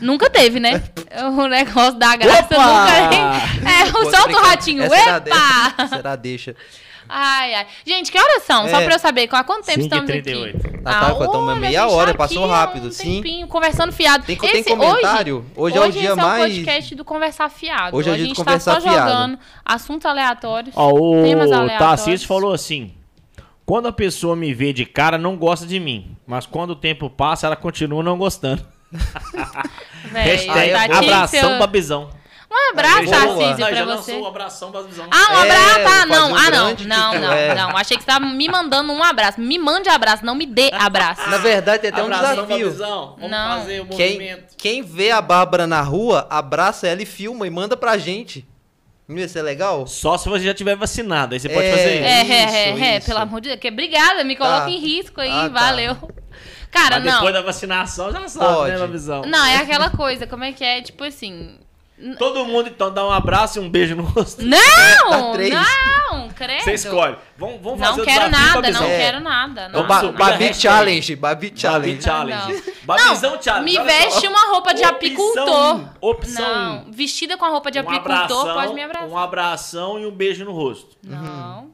Nunca teve, né? O negócio da graça Opa! nunca. É, solta o ratinho. Essa Epa! Será deixa. Ai, ai. Gente, que horas são? Só É. pra eu saber. Há quanto tempo 5 e estamos 38. aqui? Ah, tá, olha, meia a gente hora, tá passou rápido, um sim. tempinho, conversando fiado. Tem, tem comentário? Hoje, é o dia esse mais. é o podcast do Conversar Fiado. Hoje é o a dia gente conversar tá só fiado. jogando assuntos aleatórios. Ó, temas o aleatórios. Tarcísio falou assim: quando a pessoa me vê de cara, não gosta de mim. Mas quando o tempo passa, ela continua não gostando. Véi, Hashtag tá abração seu- Babizão. Um abraço, Não, pra já você. lançou o abração Babizão. Ah, um É, abraço? Ah, fazer não. um Ah, não. grande Não, não, é. não. Achei que você tava me mandando um abraço. Me mande abraço, não me dê abraço. Na verdade, tem até um abração desafio. Babizão. Vamos Não. fazer o Quem, movimento. quem vê a Bárbara na rua, abraça ela e filma e manda pra gente. Não ia ser legal? Só se você já tiver vacinado. Aí você pode É. fazer É, isso. é, é, Isso, é, isso. pelo amor de Deus. Obrigada, me coloca Tá. em risco aí, Ah, tá. valeu. Cara, Mas não. depois da vacinação já sabe, Pode. né, Babizão? Não, é aquela coisa, como é que é? Tipo assim. Todo mundo então dá um abraço e um beijo no rosto. Não! três. não, credo. Você escolhe. Vamos, vamos fazer Não o quero desafio, nada, não É. quero nada. Não. ba subir a Babi. Challenge, Babi Babi Challenge. Challenge. Não. Babizão Challenge. Me veste uma roupa de Opção apicultor. Opção Não, vestida com a roupa de um apicultor, abração, pode me abraçar. Um abração e um beijo no rosto. Não.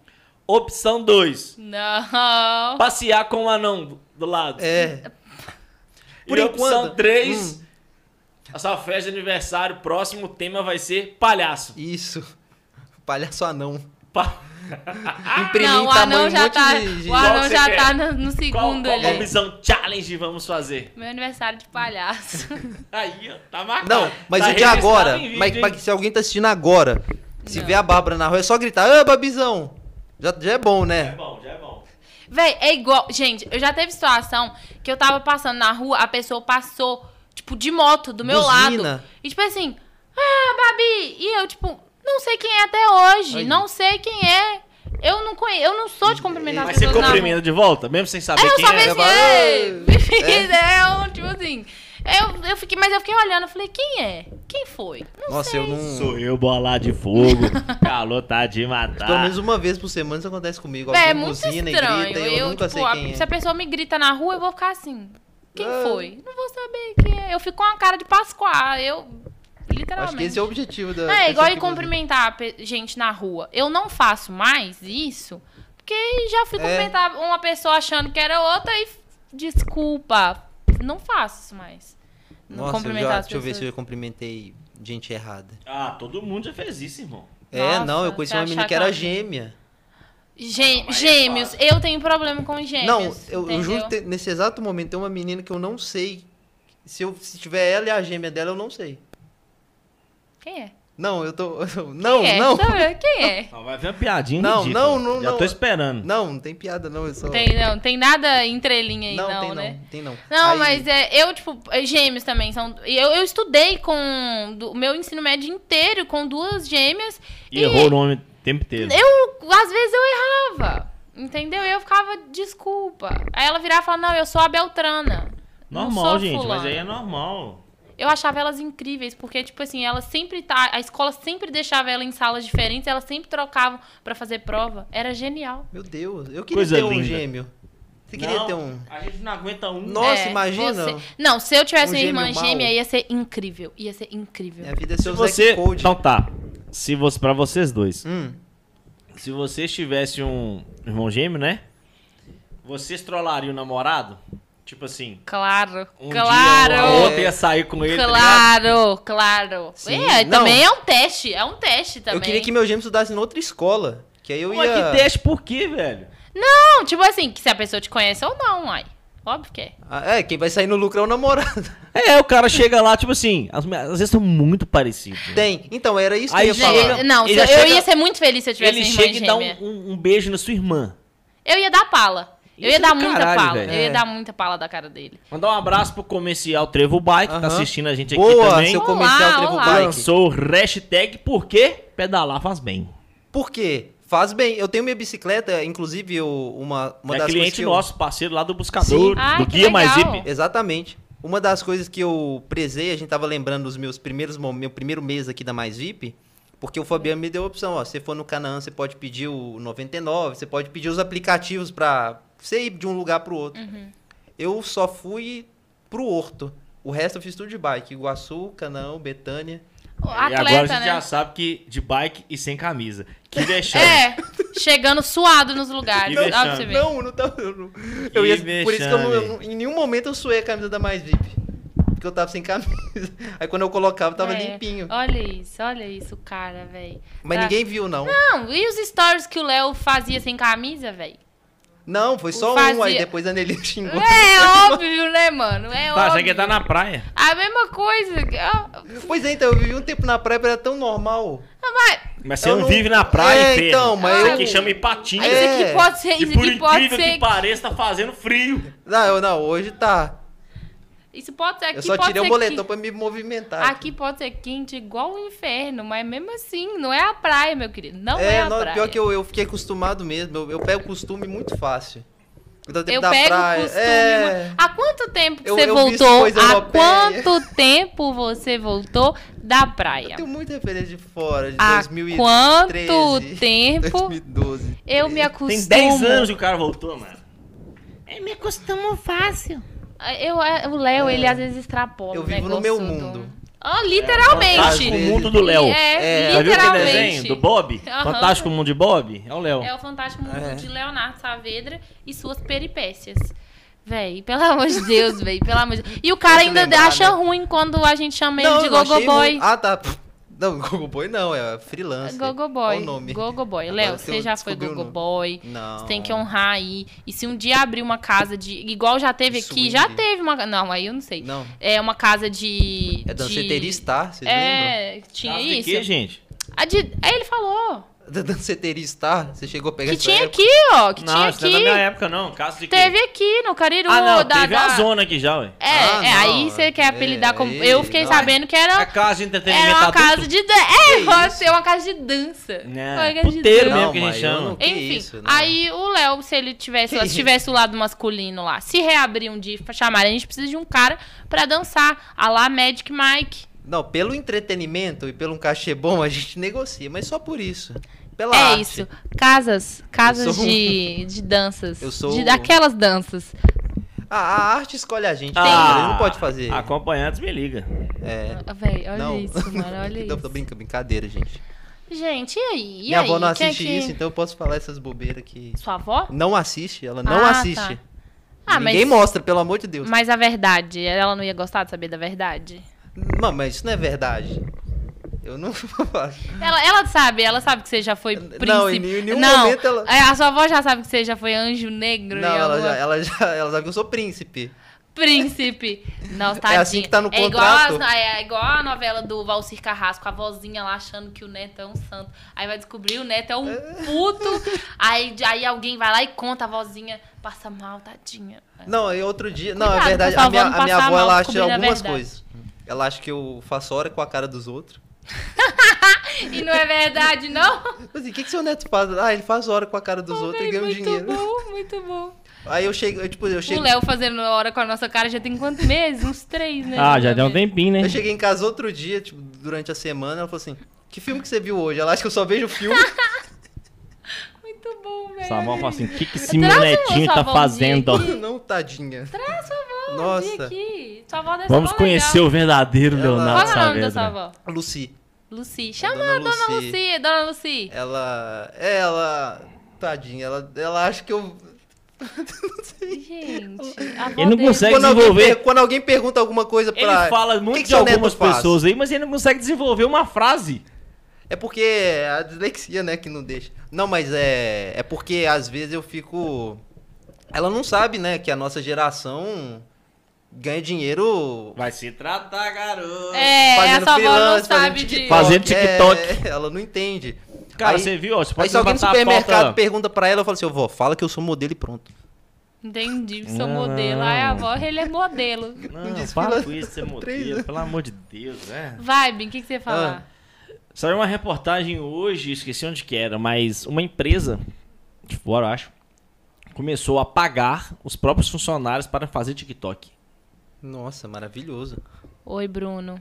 Opção 2. Não. Passear com o anão do- do lado. É. Por e opção enquanto- 3. A sua festa de aniversário, próximo tema vai ser palhaço. Isso. Palhaço anão. Pa- Imprimir não, o tamanho anão já tá, de... o anão já quer? tá no, no Qual, segundo qual ali. opção challenge vamos fazer? Meu aniversário de palhaço. Aí, ó, tá marcado. Não, mas Tá o de agora, vídeo, mas se alguém tá assistindo agora, se Não. vê a Bárbara na rua, é só gritar, ô Babizão! Já, já é bom, Já é né? bom, já é bom. Véi, é igual. Gente, eu já teve situação que eu tava passando na rua, a pessoa passou tipo, de moto, do meu Buzina. lado. E tipo assim, ah, Babi! E eu, tipo, não sei quem é até hoje. Aí. Não sei quem é. Eu não conheço, eu não sou de cumprimentar Mas as você pessoas cumprimenta de volta, mesmo sem saber eu quem só é? Eu ei, "É." é um, tipo assim. Eu, eu fiquei, mas eu fiquei olhando, eu falei, quem é? Quem foi? Não Nossa, sei. eu não. Sou eu, bola de fogo. Calor tá de matar. Pelo menos uma vez por semana isso acontece comigo. É, Alguém muito buzina e estranho. grita e eu, nunca tipo, sei a- quem é. Se a pessoa me grita na rua, eu vou ficar assim. Quem Ah. foi? Não vou saber quem é. Eu fico com a cara de Pascoal. Eu. Literalmente. Acho que esse é o objetivo da. É, igual em cumprimentar gente na rua. Eu não faço mais isso, porque já fui É. cumprimentar uma pessoa achando que era outra e desculpa. Não faço isso mais. Não Nossa, eu cumprimentar já, as deixa eu ver se eu cumprimentei gente errada. Ah, todo mundo já fez isso, irmão. é, Nossa, não, eu conheci uma menina que era gêmea. Gê- gêmeos, eu tenho problema com gêmeos. não, eu, eu juro que nesse exato momento tem uma menina que eu não sei. Se, eu, se tiver ela e a gêmea dela, eu não sei. Quem é? Não, eu tô. Não, Quem é? não. Sabe? Quem é? Não, vai ver uma piadinha Não, ridícula. não, não, Já não. tô esperando. Não, não tem piada, não. Eu só. Tem, não, tem nada entrelinha aí, não, não, tem né? não. Tem não. Não, Aí- mas é, eu, tipo, gêmeos também são. Eu, eu estudei com o meu ensino médio inteiro com duas gêmeas. E errou o nome o tempo inteiro. Eu, às vezes, eu errava. Entendeu? Eu ficava, desculpa. Aí ela virava e falava, não, eu sou a Beltrana. Não Normal, sou gente, fulana." mas aí é normal. Eu achava elas incríveis, porque, tipo assim, elas sempre tá. A escola sempre deixava ela em salas diferentes, elas sempre trocavam pra fazer prova. Era genial. Meu Deus, eu queria Coisa ter um linda. gêmeo. Você queria Não, ter um. A gente não aguenta um. Nossa, É, imagina. você- Não, se eu tivesse Um uma irmã gêmeo gêmea, ia ser incrível. Ia ser incrível. Minha vida é Se ser o você. Code. Então tá. Se você, pra vocês dois. Hum, Se vocês tivessem um irmão gêmeo, né? Vocês trollariam o namorado? Tipo assim. Claro, Um claro. dia a outra ia sair com ele. tá? Claro, claro. Sim, É, não. também é um teste. É um teste também. eu queria que meu gêmeo estudasse em outra escola. Que aí eu Pô, ia. que teste por quê, velho? Não, tipo assim, que se a pessoa te conhece ou não, ai. Óbvio que é. Ah, É, quem vai sair no lucro é o namorado. É, o cara chega lá, tipo assim, as- às vezes são muito parecidos. né? Tem. Então, era isso que Aí eu ia falar. Não, Ele eu, chega- ia ser muito feliz se eu tivesse Ele uma irmã chega e dá um, um- um beijo na sua irmã. Eu ia dar pala. Eu ia é dar muita caralho, pala. Eu ia É. dar muita pala da cara dele. Mandar um abraço pro comercial Trevo Bike, que tá assistindo a gente aqui Boa, também. seu Olá, comercial Trevo olá. Bike. Lançou o hashtag Por quê? Pedalar faz bem. Por quê? Faz bem. Eu tenho minha bicicleta, inclusive eu- uma, uma é das coisas cliente eu- nosso, parceiro lá do Buscador, Sim. Ai, do que Guia Mais. VIP. Exatamente. Uma das coisas que eu prezei, a gente tava lembrando dos meus primeiros meu primeiro mês aqui da Mais VIP, porque o Fabiano me deu a opção, ó, se você for no Canaã, você pode pedir o 99, você pode pedir os aplicativos pra você ir de um lugar pro outro. Uhum. Eu só fui pro Horto. O resto eu fiz tudo de bike, Iguaçu, Canaã, Betânia. O e agora a Atleta, gente né? já sabe que de bike e sem camisa. Que vexame. É, chegando suado nos lugares. Vexame. você. Não, não tava. Eu, não- eu ia, por isso que eu não, eu não- em nenhum momento eu suei a camisa da Mais VIP. Porque eu tava sem camisa. Aí quando eu colocava, tava É, limpinho. Olha isso, olha isso, cara, velho. Mas Tá. ninguém viu, não. Não, e os stories que o Léo fazia sem camisa, velho? Não, foi só Fazia- um, aí depois a Nelly xingou. É óbvio, né, mano? É Tá, óbvio. já que tá na praia. A mesma coisa. Ah, Pois é, então, eu vivi um tempo na praia, era tão normal. mas Mas você não, não- vive na praia, É, Pedro. então, mas Isso eu- aqui chama isso É. aqui pode ser, E isso por aqui pode incrível ser. que pareça, tá fazendo frio. Não, eu- não, hoje tá. Isso pode ser aqui eu só tirei o boletão que- pra me movimentar. Aqui pode ser quente igual o inferno, mas mesmo assim, não é a praia, meu querido. Não é, é, a não, praia. pior que eu, eu fiquei acostumado mesmo. Eu, eu pego costume muito fácil. Tempo Eu da pego praia. costume. É. Há quanto tempo que Eu- você eu voltou? Há quanto tempo você voltou da Eu praia? tenho muita referência de fora, de Há 2013. quanto tempo 2012. eu me acostumo? Tem 10 anos que o cara voltou, mano. Eu me acostumo fácil. Eu, é, o Léo, ele às vezes extrapola Eu vivo no meu do- mundo. Ah, literalmente. Fantástico vezes. Mundo do Léo. É, É. Já viu aquele literalmente. desenho do Bob? Aham. Fantástico Mundo de Bob? É o Léo. É o Fantástico Mundo É. de Leonardo Saavedra e suas peripécias. Véi, pelo amor de Deus, véi, pelo amor de Deus. E o cara ainda lembrar, acha né? ruim quando a gente chama ele de não Gogo achei Boy. ruim. Ah, tá. Não, Gogo Boy não, é freelancer. Gogo Boy. Olha o nome. Gogo Boy. Agora Léo, você já foi descobri o Gogo nome. Boy. Não. Você tem que honrar aí. E se um dia abrir uma casa de. Igual já teve aqui, Swing. já teve uma. Não, aí eu não sei. Não. É uma casa de. É danceteria de... Star, vocês lembram? É, tinha Casa de isso. quê, gente? A de... Aí ele falou. Da danceteria Star? Você chegou a pegar Que essa tinha época? aqui, ó. Que Não, tinha isso não é da minha aqui. época, não. Casa de? Teve aqui no Cariru. Ah, não, da, teve da... a zona aqui já, ué. É, Ah, é, não, aí você quer apelidar é, como. aí, Eu fiquei não. sabendo que A era. casa de entretenimento Era uma adulto. casa de dança. É, Que isso? ser uma casa de dança. Né, Uma casa puteiro mesmo que a gente chama. não- Que Enfim, isso, não. aí o Léo, se ele tivesse, Que se isso? tivesse o lado masculino lá, se reabrir um dia e chamar, a gente precisa de um cara pra dançar, a lá Magic Mike. Não, pelo entretenimento e pelo um cachê bom, a gente negocia, mas só por isso. Pela é arte. isso. Casas, casas sou de, de danças. Eu sou- De, daquelas danças. A, a arte escolhe a gente, Ah, ele não pode fazer. Acompanhantes me liga. É. Ah, Véi, olha não. isso, mano, olha isso. tô brinca- brincadeira, gente. Gente, e aí? E Minha aí? avó não é assiste que- isso, então eu posso falar essas bobeiras que. Sua avó? Não assiste, ela não Ah, assiste. tá. Ah, Ninguém mas, mostra, pelo amor de Deus. mas a verdade, ela não ia gostar de saber da verdade? Não, mas isso não é verdade. Eu não faço. Ela, ela sabe, ela sabe que você já foi príncipe. Não, em nenhum não, momento ela- é, a sua avó já sabe que você já foi anjo negro. Não, ela, alguma- já, ela já ela sabe que eu sou príncipe. Príncipe. Nossa, É tadinha. assim que tá no É igual, contrato? as- é igual a novela do Valcir Carrasco, a vozinha lá achando que o neto é um santo. Aí vai descobrir o neto é um puto. aí, aí alguém vai lá e conta a vozinha, passa mal, tadinha. Não, e outro dia. Não, Cuidado é verdade. A minha, avó não a minha avó, mal ela acha a algumas coisas. Ela acha que eu faço hora com a cara dos outros. E não é verdade, não? Assim, o que, que seu neto faz? Ah, ele faz hora com a cara dos outros e ganha um muito dinheiro. bom, muito bom. Aí eu chego, eu, tipo, eu O chego. Léo fazendo hora com a nossa cara já tem quantos meses? Uns três, né? Ah, já deu um tempinho, né? Eu cheguei em casa outro dia, tipo, durante a semana, ela falou assim: Que filme que você viu hoje? Ela acha que eu só vejo filme. Muito bom, velho. Samuel fala assim, o que, que esse o netinho tá fazendo? ó? aqui. não, tadinha. Traz sua avó, Nossa. Nossa. Sua avó deve Vamos conhecer legal. o verdadeiro Leonardo Qual é o nome da sua avó? Lucy. Lucy. Chama a dona Lucy. Lucy. Dona Lucy. Ela. Ela. Tadinha, ela, ela acha que eu. Gente, Ele não consegue Quando alguém, desenvolver. per- quando alguém pergunta alguma coisa Ele pra. fala "O que muito que de algumas faz?" pessoas aí, mas ele não consegue desenvolver uma frase. É porque é a dislexia, né, que não deixa. Não, mas é. É porque às vezes eu fico. Ela não sabe, né, que a nossa geração ganha dinheiro Vai se tratar, garoto. É, fazendo essa avó não sabe fazendo de... TikTok. Fazendo TikTok. É, ela não entende. Cara, Aí- você viu? ó, Você Aí pode se alguém no supermercado pauta... pergunta pra ela, eu falo assim, ô vó, fala que eu sou modelo e pronto. Entendi, sou Não. modelo. Ai, a avó, ele é modelo. Não, para com isso, você é modelo, pelo amor de Deus, né? Vai, Bin, o que, que você ia falar? Saiu uma reportagem hoje, esqueci onde que era, mas uma empresa de fora, eu acho, começou a pagar os próprios funcionários para fazer TikTok. Nossa, maravilhoso. Oi, Bruno.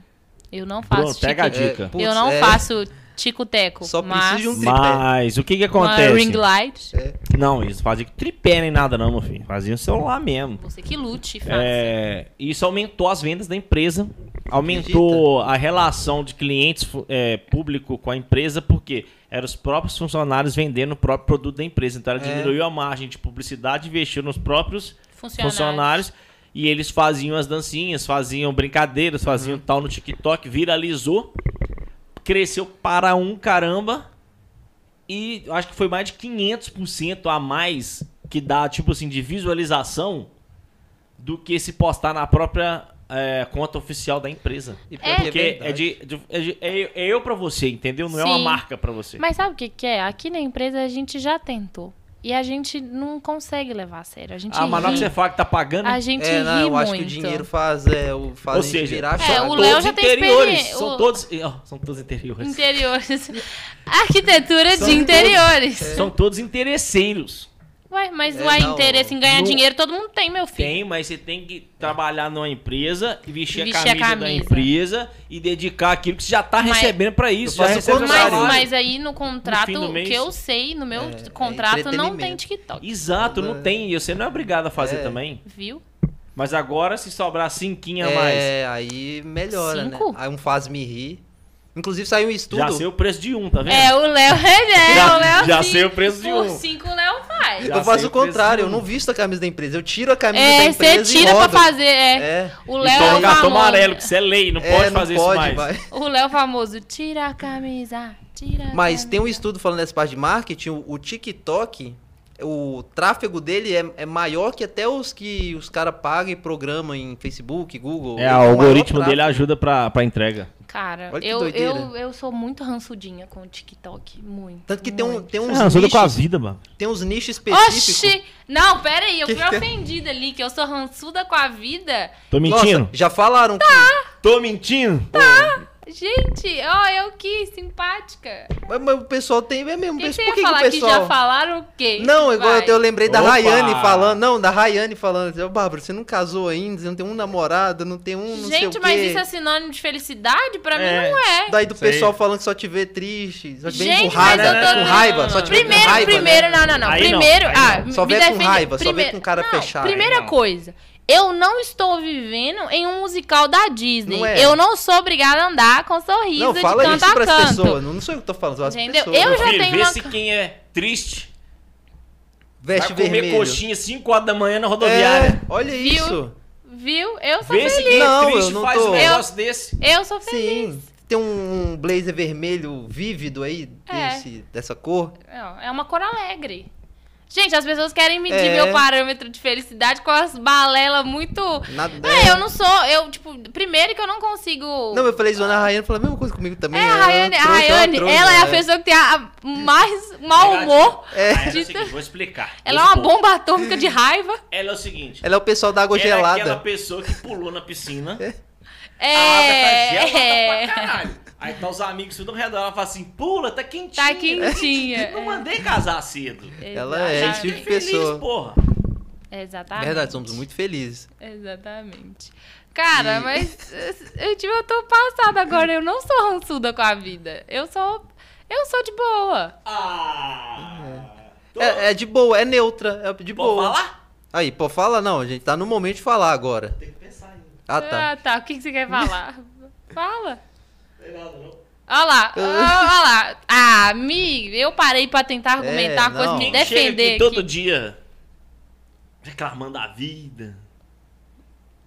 Eu não faço Bruno, pega a dica. É, putz, Eu não é, faço tico-teco, Só mas de um tripé. Mas o que que uma acontece? ring light. É. Não, eles faziam tripé nem nada não, meu filho. Faziam celular mesmo. Você que lute, faça. É, isso aumentou as vendas da empresa, aumentou a relação de clientes é, público com a empresa, porque eram os próprios funcionários vendendo o próprio produto da empresa. Então ela É. diminuiu a margem de publicidade, investiu nos próprios Funcionários. funcionários e eles faziam as dancinhas, faziam brincadeiras, Uhum. faziam tal no TikTok, viralizou, cresceu para um caramba e acho que foi mais de 500% a mais que dá, tipo assim, de visualização do que se postar na própria é, conta oficial da empresa. E É. que Porque é, de, de- é, de- é- é eu pra você, entendeu? Não é uma Sim. marca pra você. Mas sabe o que, que é? Aqui na empresa a gente já tentou. E a gente não consegue levar a sério. A gente Ah, mas na hora que você fala que tá pagando, A gente É, ri não, eu muito. acho que o dinheiro faz, é, o, faz ou a gente seja, virar É, o são Léo todos já tem interiores. experiência- São o- todos, ó, são todos interiores. Interiores. Arquitetura São de interiores. São todos interesseiros. Ué, mas É, o não, interesse em ganhar não- dinheiro todo mundo tem, meu filho. Tem, mas você tem que trabalhar numa empresa e vestir, Vestir a, a camisa da camisa. empresa e dedicar aquilo que você já tá Mas- recebendo pra isso. Já recebe. Mas, salário. mas aí no contrato, No do que eu sei, no meu É, é contrato não tem. TikTok. Exato, não tem. E você não é obrigado a fazer É. também. Viu? Mas agora, se sobrar cinquinha a mais, É, aí melhora, Cinco? né? Aí um faz-me rir. Inclusive saiu um estudo. já sei o preço de um, tá vendo? É, o Léo é, Já- o Léo já sim. sei o preço de Por um. cinco o Léo faz. Já eu faço o contrário, eu não visto a camisa da empresa, eu tiro a camisa da É, empresa você tira e pra fazer, é. É. O Léo toma é um o cartão amarelo, que isso é lei, não É, pode não fazer pode, isso mais. vai. O Léo famoso, tira a camisa, tira a Mas camisa. tem um estudo falando dessa parte de marketing, o, o TikTok, o tráfego dele é, é maior que até os que os caras pagam e programam em Facebook, Google. É, o algoritmo dele ajuda pra, pra entrega. Cara, eu, doideira. eu, eu sou muito ransudinha com o TikTok. Muito. Tanto que tem, um, muito. tem uns ajuda com a nichos, vida, mano. tem uns nichos específicos. Oxi! Não, pera aí, eu Que fui que é? ofendida ali, que eu sou rançuda com a vida. Tô Nossa, mentindo? já falaram Tá. que... Tô mentindo? Gente, ó, eu que simpática. Mas, mas o pessoal tem... É mesmo, que, por que, falar que o que pessoal... já falaram o quê? Não, igual eu lembrei da Opa! Rayane falando. Não, da Rayane falando. Ô, Bárbara, você não casou ainda, você não tem um namorado, não tem um não sei o Gente, mas isso é sinônimo de felicidade? Pra É. mim não é. Daí do Sei. pessoal falando que só te vê triste, só te vê Gente, com raiva, tô- com raiva, só te vê Primeiro, com raiva, primeiro, né? não, não, não. Aí não, primeiro, aí ah, não. Só vê com raiva, só vê primeiro- com cara não, fechado. Primeira não. coisa, eu não estou vivendo em um musical da Disney. Não é. Eu não sou obrigada a andar com sorriso Não, de fala canto isso a canto. pessoas, não, não sou eu que tô falando, são as Entendeu? pessoas. Eu Meu já filho, tenho vê uma- se quem é triste Veste vai comer vermelho. coxinha 5 horas da manhã na rodoviária. É, olha Viu? isso. Viu? Eu sou Vê se feliz. quem é Não, triste eu não faz tô. um negócio desse. Eu sou feliz. Sim. Tem um blazer vermelho vívido aí, É. desse, dessa cor. É uma cor alegre. Gente, as pessoas querem medir É. meu parâmetro de felicidade com as balelas muito. Nada, É, eu não sou. Eu, tipo, primeiro que eu não consigo. Não, eu falei zoando a Rayane, falou a mesma coisa comigo também. É, a ela Rayane, a trouxe, Rayane, trouxe, ela é a né? pessoa que tem a a mais mau humor. É. é o de- seguinte, vou explicar. Ela é uma bomba atômica de raiva. Ela é o seguinte. Ela é o pessoal da água ela é aquela gelada. pessoa que pulou na piscina. É. A água tá gelada é. pra caralho. Aí tá os amigos tudo ao redor. Ela fala assim: pula, tá quentinha. Tá quentinha. Não mandei casar cedo. Ela é esse tipo de Fiquei feliz, pessoa. porra. Exatamente. Verdade, somos muito felizes. Exatamente. Cara, E- mas eu, tipo, eu tô passada agora. Eu não sou rançuda com a vida. Eu sou. Eu sou de boa. Ah. Tô- É, é de boa, é neutra, é de Pode boa. falar? Aí, pô, fala não, a gente tá no momento de falar agora. Tem que pensar ainda. Ah, tá. Ah, tá. O que, que você quer falar? Fala. Não tem nada, não. Olha lá, olha lá. Ah, amigo, eu parei pra tentar argumentar É, a coisa, me Quem chega defender aqui todo dia reclamando da vida.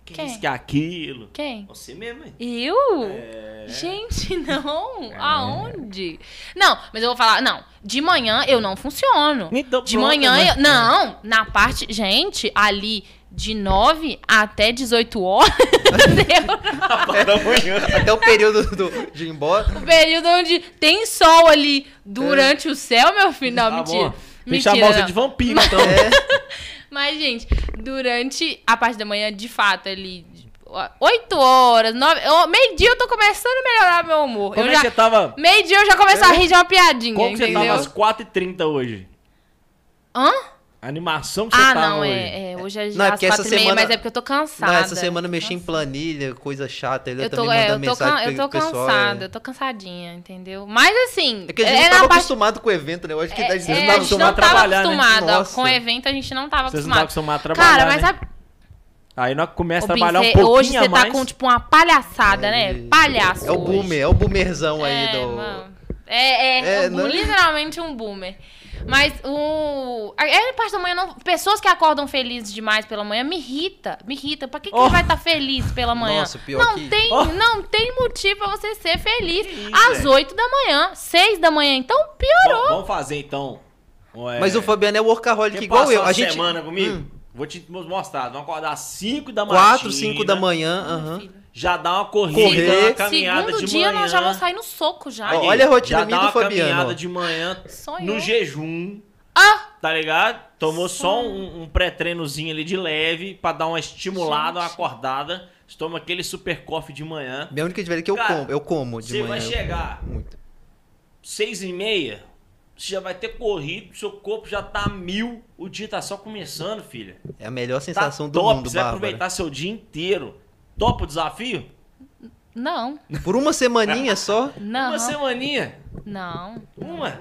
Que Quem? isso que é aquilo. Quem? Você mesmo, hein? Eu? É. Gente, não. Aonde? Não, mas eu vou falar, não. De manhã eu não funciono. Então, De pronto, manhã né? eu. Não, na parte. Gente, ali de 9 até 18 horas. eu- da manhã. Até o período do- de ir embora. o período onde tem sol ali durante o céu, meu filho. Não, Tá mentira. que Mentira. você não. de vampiro, então. É, Mas, gente, durante a parte da manhã, de fato, ali. 8 horas, 9. Meio-dia eu tô começando a melhorar meu humor. Como eu é já, que você tava... Meio-dia eu já começo a rir de uma piadinha, Como que você entendeu? tava às 4h30 hoje? Hã? A animação que você Ah, tava não, hoje. é, é. Hoje é Não, já é às porque essa quatro e meia, semana- mas é porque eu tô cansada. não, essa semana eu mexi em planilha, coisa chata. Ele Eu tô, também é, manda eu tô, mensagem can- eu tô pessoal. cansada, é. eu tô cansadinha, entendeu? Mas assim. É que a gente não na tava parte- acostumado com o evento, né? Eu acho que É, a gente é, não tava acostumado a tava trabalhar, né? acostumado. ó, Nossa. Com o evento a gente não tava Vocês não estavam acostumado. acostumados a trabalhar, Cara, mas né? a, Aí nós começamos a trabalhar um cê- pouquinho hoje a você mais. tá com tipo uma palhaçada, né? Palhaço. É o boomer, é o boomerzão aí É, do. É, é, É, um- né? literalmente um boomer. Mas o. A parte da manhã não. Pessoas que acordam felizes demais pela manhã me irrita. Me irrita. Pra que, que Oh. vai estar feliz pela manhã? Nossa, pior não que- tem, Oh. não tem motivo pra você ser feliz. isso, Às velho? 8 da manhã, 6 da manhã, então Bom, piorou. vamos fazer então. é, Mas o Fabiano é workaholic quer igual eu. uma A gente. semana comigo? Hum, Vou te mostrar. Vamos acordar às 5 da manhã. 4, 5 da manhã. Aham. filho. Já dá uma corrida, Correr. uma caminhada Segundo de dia manhã. nós já vamos sair no soco já. Ó, olha a rotina já minha dá do uma Fabiano, caminhada de manhã Sonhou. no jejum, Ah! tá ligado? Tomou só um, um pré-treinozinho ali de leve pra dar uma estimulada, uma Gente. acordada. Toma aquele super coffee de manhã. Minha única diferença é que eu Cara, como. Eu como de Você manhã. vai chegar Muito. seis e meia, você já vai ter corrido, seu corpo já tá a mil, o dia tá só começando, filha. É a melhor Tá sensação do top, mundo, você vai Bárbara. aproveitar seu dia inteiro. Topa o desafio? Não, Por uma semaninha só. não, Uma semaninha. não. Uma.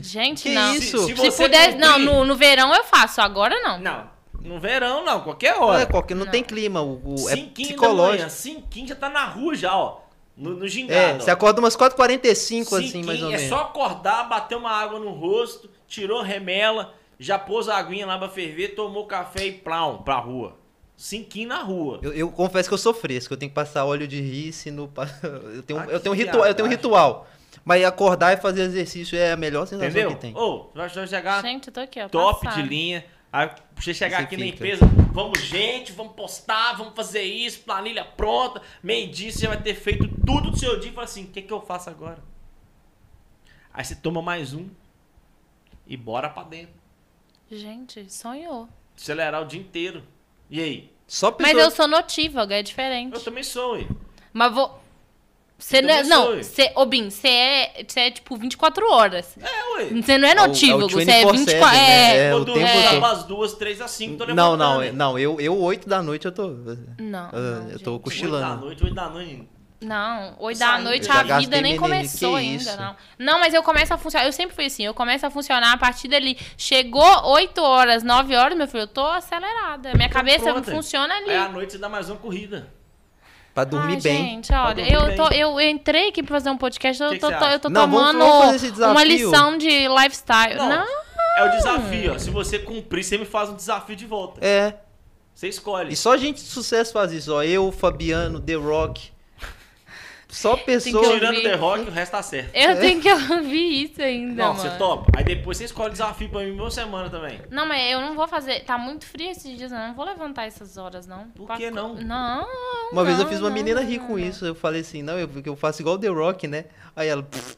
Gente, Que não. isso? Se, se Se puder, cumprir- não, no, no verão eu faço, agora não. Não, no verão não, qualquer hora. é qualquer, não, Não. tem clima. O, o- é psicológico. cinquinho já tá na rua já, ó. No, no gingado. É, ó. você acorda umas 4h45, assim, mais ou é menos. só acordar, bater uma água no rosto, tirou remela, já pôs a aguinha lá pra ferver, tomou café e plão pra rua. Cinquinho na rua. Eu, eu confesso que eu sou fresco, eu tenho que passar óleo de rícino. pa- Eu tenho, Ah, eu tenho um ritual, eu tenho um ritual. Mas acordar e fazer exercício é a melhor sensação Entendeu? que tem. Ô, vai vai chegar Gente, eu tô aqui, ó. top passada. de linha. Aí você chegar Você aqui na fica. empresa, vamos gente, vamos postar, vamos fazer isso, planilha pronta, meio dia você vai ter feito tudo do seu dia e fala assim, o que, que eu faço agora? Aí você toma mais um e bora pra dentro. Gente, sonhou. Acelerar o dia inteiro. E aí? Só Mas pessoa... eu sou notívaga, é diferente. Eu também sou, ué. Mas vou. Você Eu não é. Não, você, ô Bin, você é, você é tipo 24 horas. É, ué. Você não é É é notívago, você é 24/7, 24. né? É. É, o Quando tempo eu todo. às duas, três às cinco, tô Não, levantando. não, não, eu, eu 8 da noite eu tô. Não. Ah, não, eu tô gente. cochilando. Oito da noite, oito da noite. Não, 8 Saindo. da noite Eu a vida nem começou que ainda, isso? não. Não, mas eu começo a funcionar. Eu sempre fui assim, eu começo a funcionar a partir dali. Chegou 8 horas, 9 horas, meu filho, eu tô acelerada. Minha cabeça pronto, hein? funciona ali. Aí à noite você dá mais uma corrida. Pra dormir Ai, bem. Gente, olha, dormir eu, bem. tô, eu entrei aqui pra fazer um podcast, eu Que que tô, você tô- eu tô Não, tomando vamos uma lição de lifestyle. Não. Não, É o desafio, ó. Se você cumprir, você me faz um desafio de volta. É. Você escolhe. E só gente de sucesso faz isso, ó. Eu, Fabiano, The Rock. Só pessoas. Tirando The Rock, o resto tá certo. eu tenho que ouvir isso ainda, Não, mano. você topa. Aí depois você escolhe o desafio pra mim uma semana também. Não, mas eu não vou fazer. Tá muito frio esses dias, eu não vou levantar essas horas, não. Por Pra que não? Não. Uma vez eu não, fiz uma não, menina não, rir não, com não. isso. Eu falei assim, não, eu, eu faço igual The Rock, né? Aí ela. "Pff."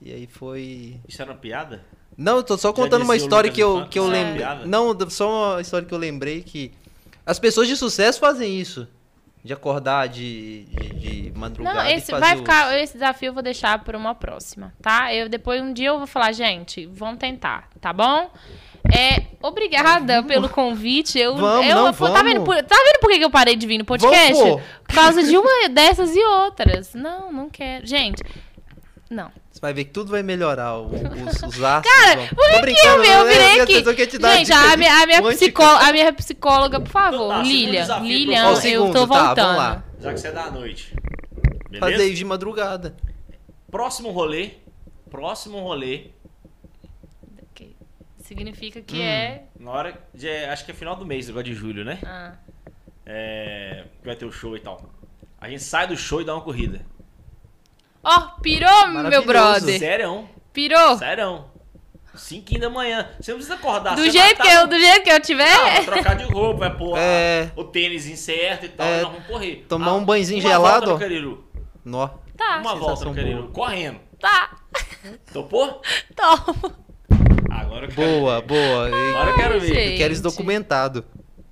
E aí foi. Isso era uma piada? Não, eu tô só contando uma história que eu, que eu é lembrei. Não, só uma história que eu lembrei que as pessoas de sucesso fazem isso. De acordar de, de, de madrugada Não, esse vai os- ficar. Esse desafio eu vou deixar para uma próxima, tá? Eu depois um dia eu vou falar, gente, vamos tentar, tá bom? É, obrigada pelo convite. Eu, Vamos, eu, não, pô, Tá vendo, vamos. por, tá vendo por que eu parei de vir no podcast? Vamos. Por causa de uma dessas e outras. Não, não quero. Gente, não. Você vai ver que tudo vai melhorar. o- Os, os astros. Cara, vão- por Tô que eu, eu virei aqui? quer te dar Gente, a minha, a, minha quântica. psicó- a minha psicóloga, por favor, Tá, Lilian. Lilian, Ó, o eu tô tá, vamos voltando. lá. Já que você é da noite. Beleza? Fazer de madrugada. Próximo rolê. Próximo rolê. Ok. Significa Hum. que é. Na hora de. Acho que é final do mês, agora de julho, né? Ah. É. que Vai ter o show e tal. A gente sai do show e dá uma corrida. Ó, pirou, meu brother. Sério? Pirou. Sério? 5 da manhã. Você não precisa acordar. Do jeito, que tá eu, do jeito que eu tiver. Ah, vai trocar de roupa, vai pôr a- É. o tênis incerto e tal, É. e nós vamos correr. Tomar um banhozinho uma gelado, Volta no Cariru. Nó. Tá, Uma volta no Cariru. Correndo. tá. Topou? Toma. Agora eu quero Boa, ver. boa. Agora eu quero ver. gente. eu quero isso documentado.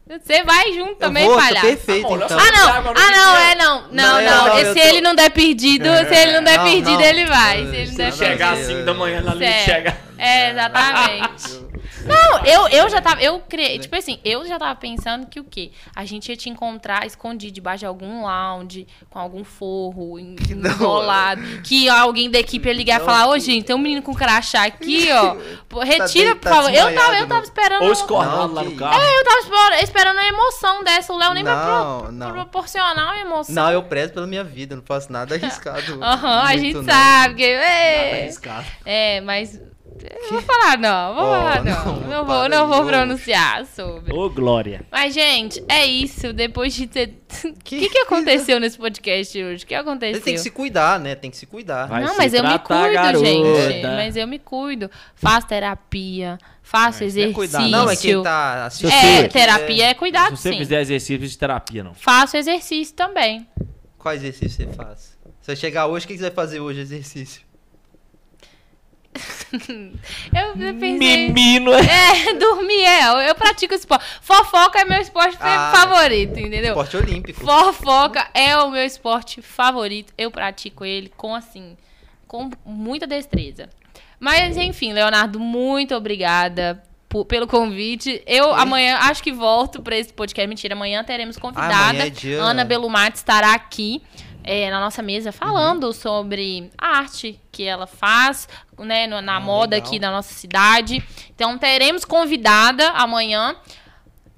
Você vai junto também, eu vou, tô palhaço. perfeito, bom, então. Ah, não. Ah, não, é não. Não, Não, não. não, se tô- ele não der perdido, se ele não der Não, perdido, não. ele vai. Se É, ele não der Chegar perdido. às 5 da manhã na linha chega. É, exatamente. Não, eu, eu já tava. Eu criei. Tipo assim, eu já tava pensando que o quê? A gente ia te encontrar escondido debaixo de algum lounge, com algum forro, enrolado. Que alguém da equipe ia ligar e falar: Ô, que- gente, tem um menino com crachá aqui, ó. Pô, retira, por tá favor. Eu tava, eu tava esperando. Ou escorrendo Não, lá no carro. É, eu tava espera- esperando a emoção dessa. O Léo nem vai Não, pro- não. proporcionar uma emoção. Não, eu prezo pela minha vida, eu não faço nada arriscado. Aham, a gente não. sabe que. Nada É, arriscado. é mas. Vou falar não, vou Oh, falar não. não, Não, vou, para não vou pronunciar sobre. Ô, Glória. Mas, gente, é isso. Depois de ter. O que, Que- que aconteceu nesse podcast hoje? O que aconteceu? Ele tem que se cuidar, né? Tem que se cuidar. Vai não, se mas eu me cuido, garota. gente. Mas eu me cuido. Faço terapia, faço não é exercício. cuidar, Não, é quem tá assistindo. É, você- terapia é cuidado, Se você sim. fizer exercício de terapia, não. Faço exercício também. Qual exercício você faz? Você vai chegar hoje, o que você vai fazer hoje exercício? Eu pensei. Menino é. É, dormir é. Eu, eu pratico esporte. Fofoca é meu esporte Ah, favorito, entendeu? Esporte olímpico. Fofoca é o meu esporte favorito. Eu pratico ele com assim, com muita destreza. Mas enfim, Leonardo, muito obrigada pelo convite. Eu amanhã acho que volto para esse podcast. Mentira, amanhã teremos convidada. amanhã é dia- Ana Belumati estará aqui. É, na nossa mesa Uhum. falando sobre a arte que ela faz, né, no- na Ah, moda legal. aqui da nossa cidade. Então teremos convidada amanhã.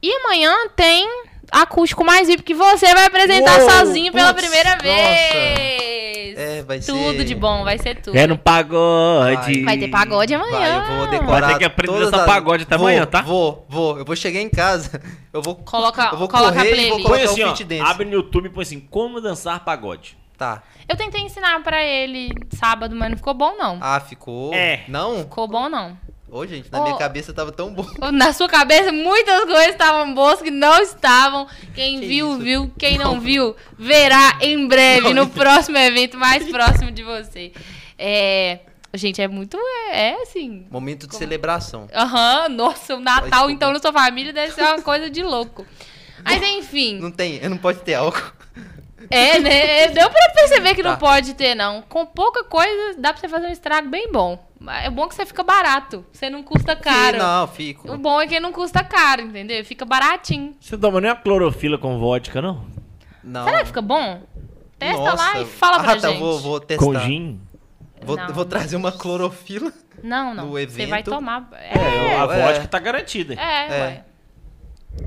E amanhã tem acústico mais VIP que você vai apresentar Uou, sozinho pela putz, primeira nossa. É, vai ser- Tudo de bom, vai ser tudo. É no pagode. Vai ter pagode amanhã. Vai, eu vou decorar. Vai ter que aprender dançar as- pagode até Vou, amanhã, tá? Vou, vou. Eu vou chegar em casa. Eu vou. Coloca, eu vou coloca a correr vou playlist. colocar Põe o assim, ó. fit dance. Abre no YouTube e põe assim, como dançar pagode. Tá. Eu tentei ensinar pra ele sábado, mas não ficou bom, não. Ah, ficou. É. Não? Ficou bom, não. Ô, gente, na Ô. minha cabeça tava tão bom. Na sua cabeça, muitas coisas estavam boas que não estavam. Quem Que viu, isso? viu. Quem não, viu, verá em breve, no próximo evento mais próximo de você. É. Gente, é muito. É, é assim. Momento de celebração. Aham, nossa, o Natal, desculpa. então, na sua família deve ser uma coisa de louco. Mas enfim. Não tem, não pode ter álcool. É, né? Deu pra perceber que não Tá. pode ter, não. Com pouca coisa, dá pra você fazer um estrago bem bom. É bom que você fica barato. Você não custa caro. Sim, não, fico. O bom é que não custa caro, entendeu? Fica baratinho. Você não toma nem uma clorofila com vodka, não? Não. Será que fica bom? Testa lá Nossa. e fala pra ah, tá, gente. vou, vou testar. Com gin? Vou, Não. vou trazer uma clorofila. Não, não. no Você vai tomar. É, É, a é. vodka tá garantida. é, É. ué.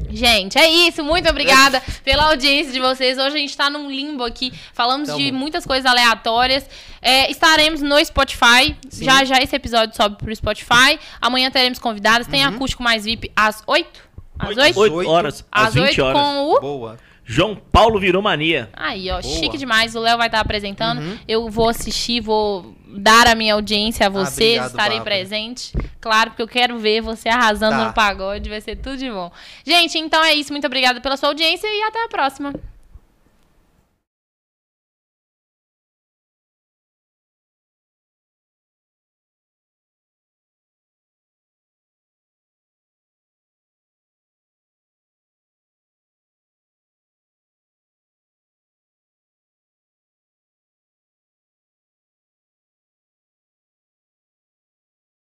Gente, é isso. Muito obrigada pela audiência de vocês. Hoje a gente tá num limbo aqui. Falamos Tamo. de muitas coisas aleatórias. É, estaremos no Spotify. Sim. Já já esse episódio sobe pro Spotify. Amanhã teremos convidados. Tem acústico mais VIP às 8? Às Oito- 8? oito Oito. horas, às Às 20 8 horas. com o. Boa. João Paulo virou mania. Aí, ó, Boa. chique demais. O Léo vai estar apresentando. Uhum. Eu vou assistir, vou dar a minha audiência a vocês. obrigado, estarei Bárbara. presente. Claro, porque eu quero ver você arrasando Tá. no pagode. Vai ser tudo de bom. Gente, então é isso. Muito obrigada pela sua audiência e até a próxima.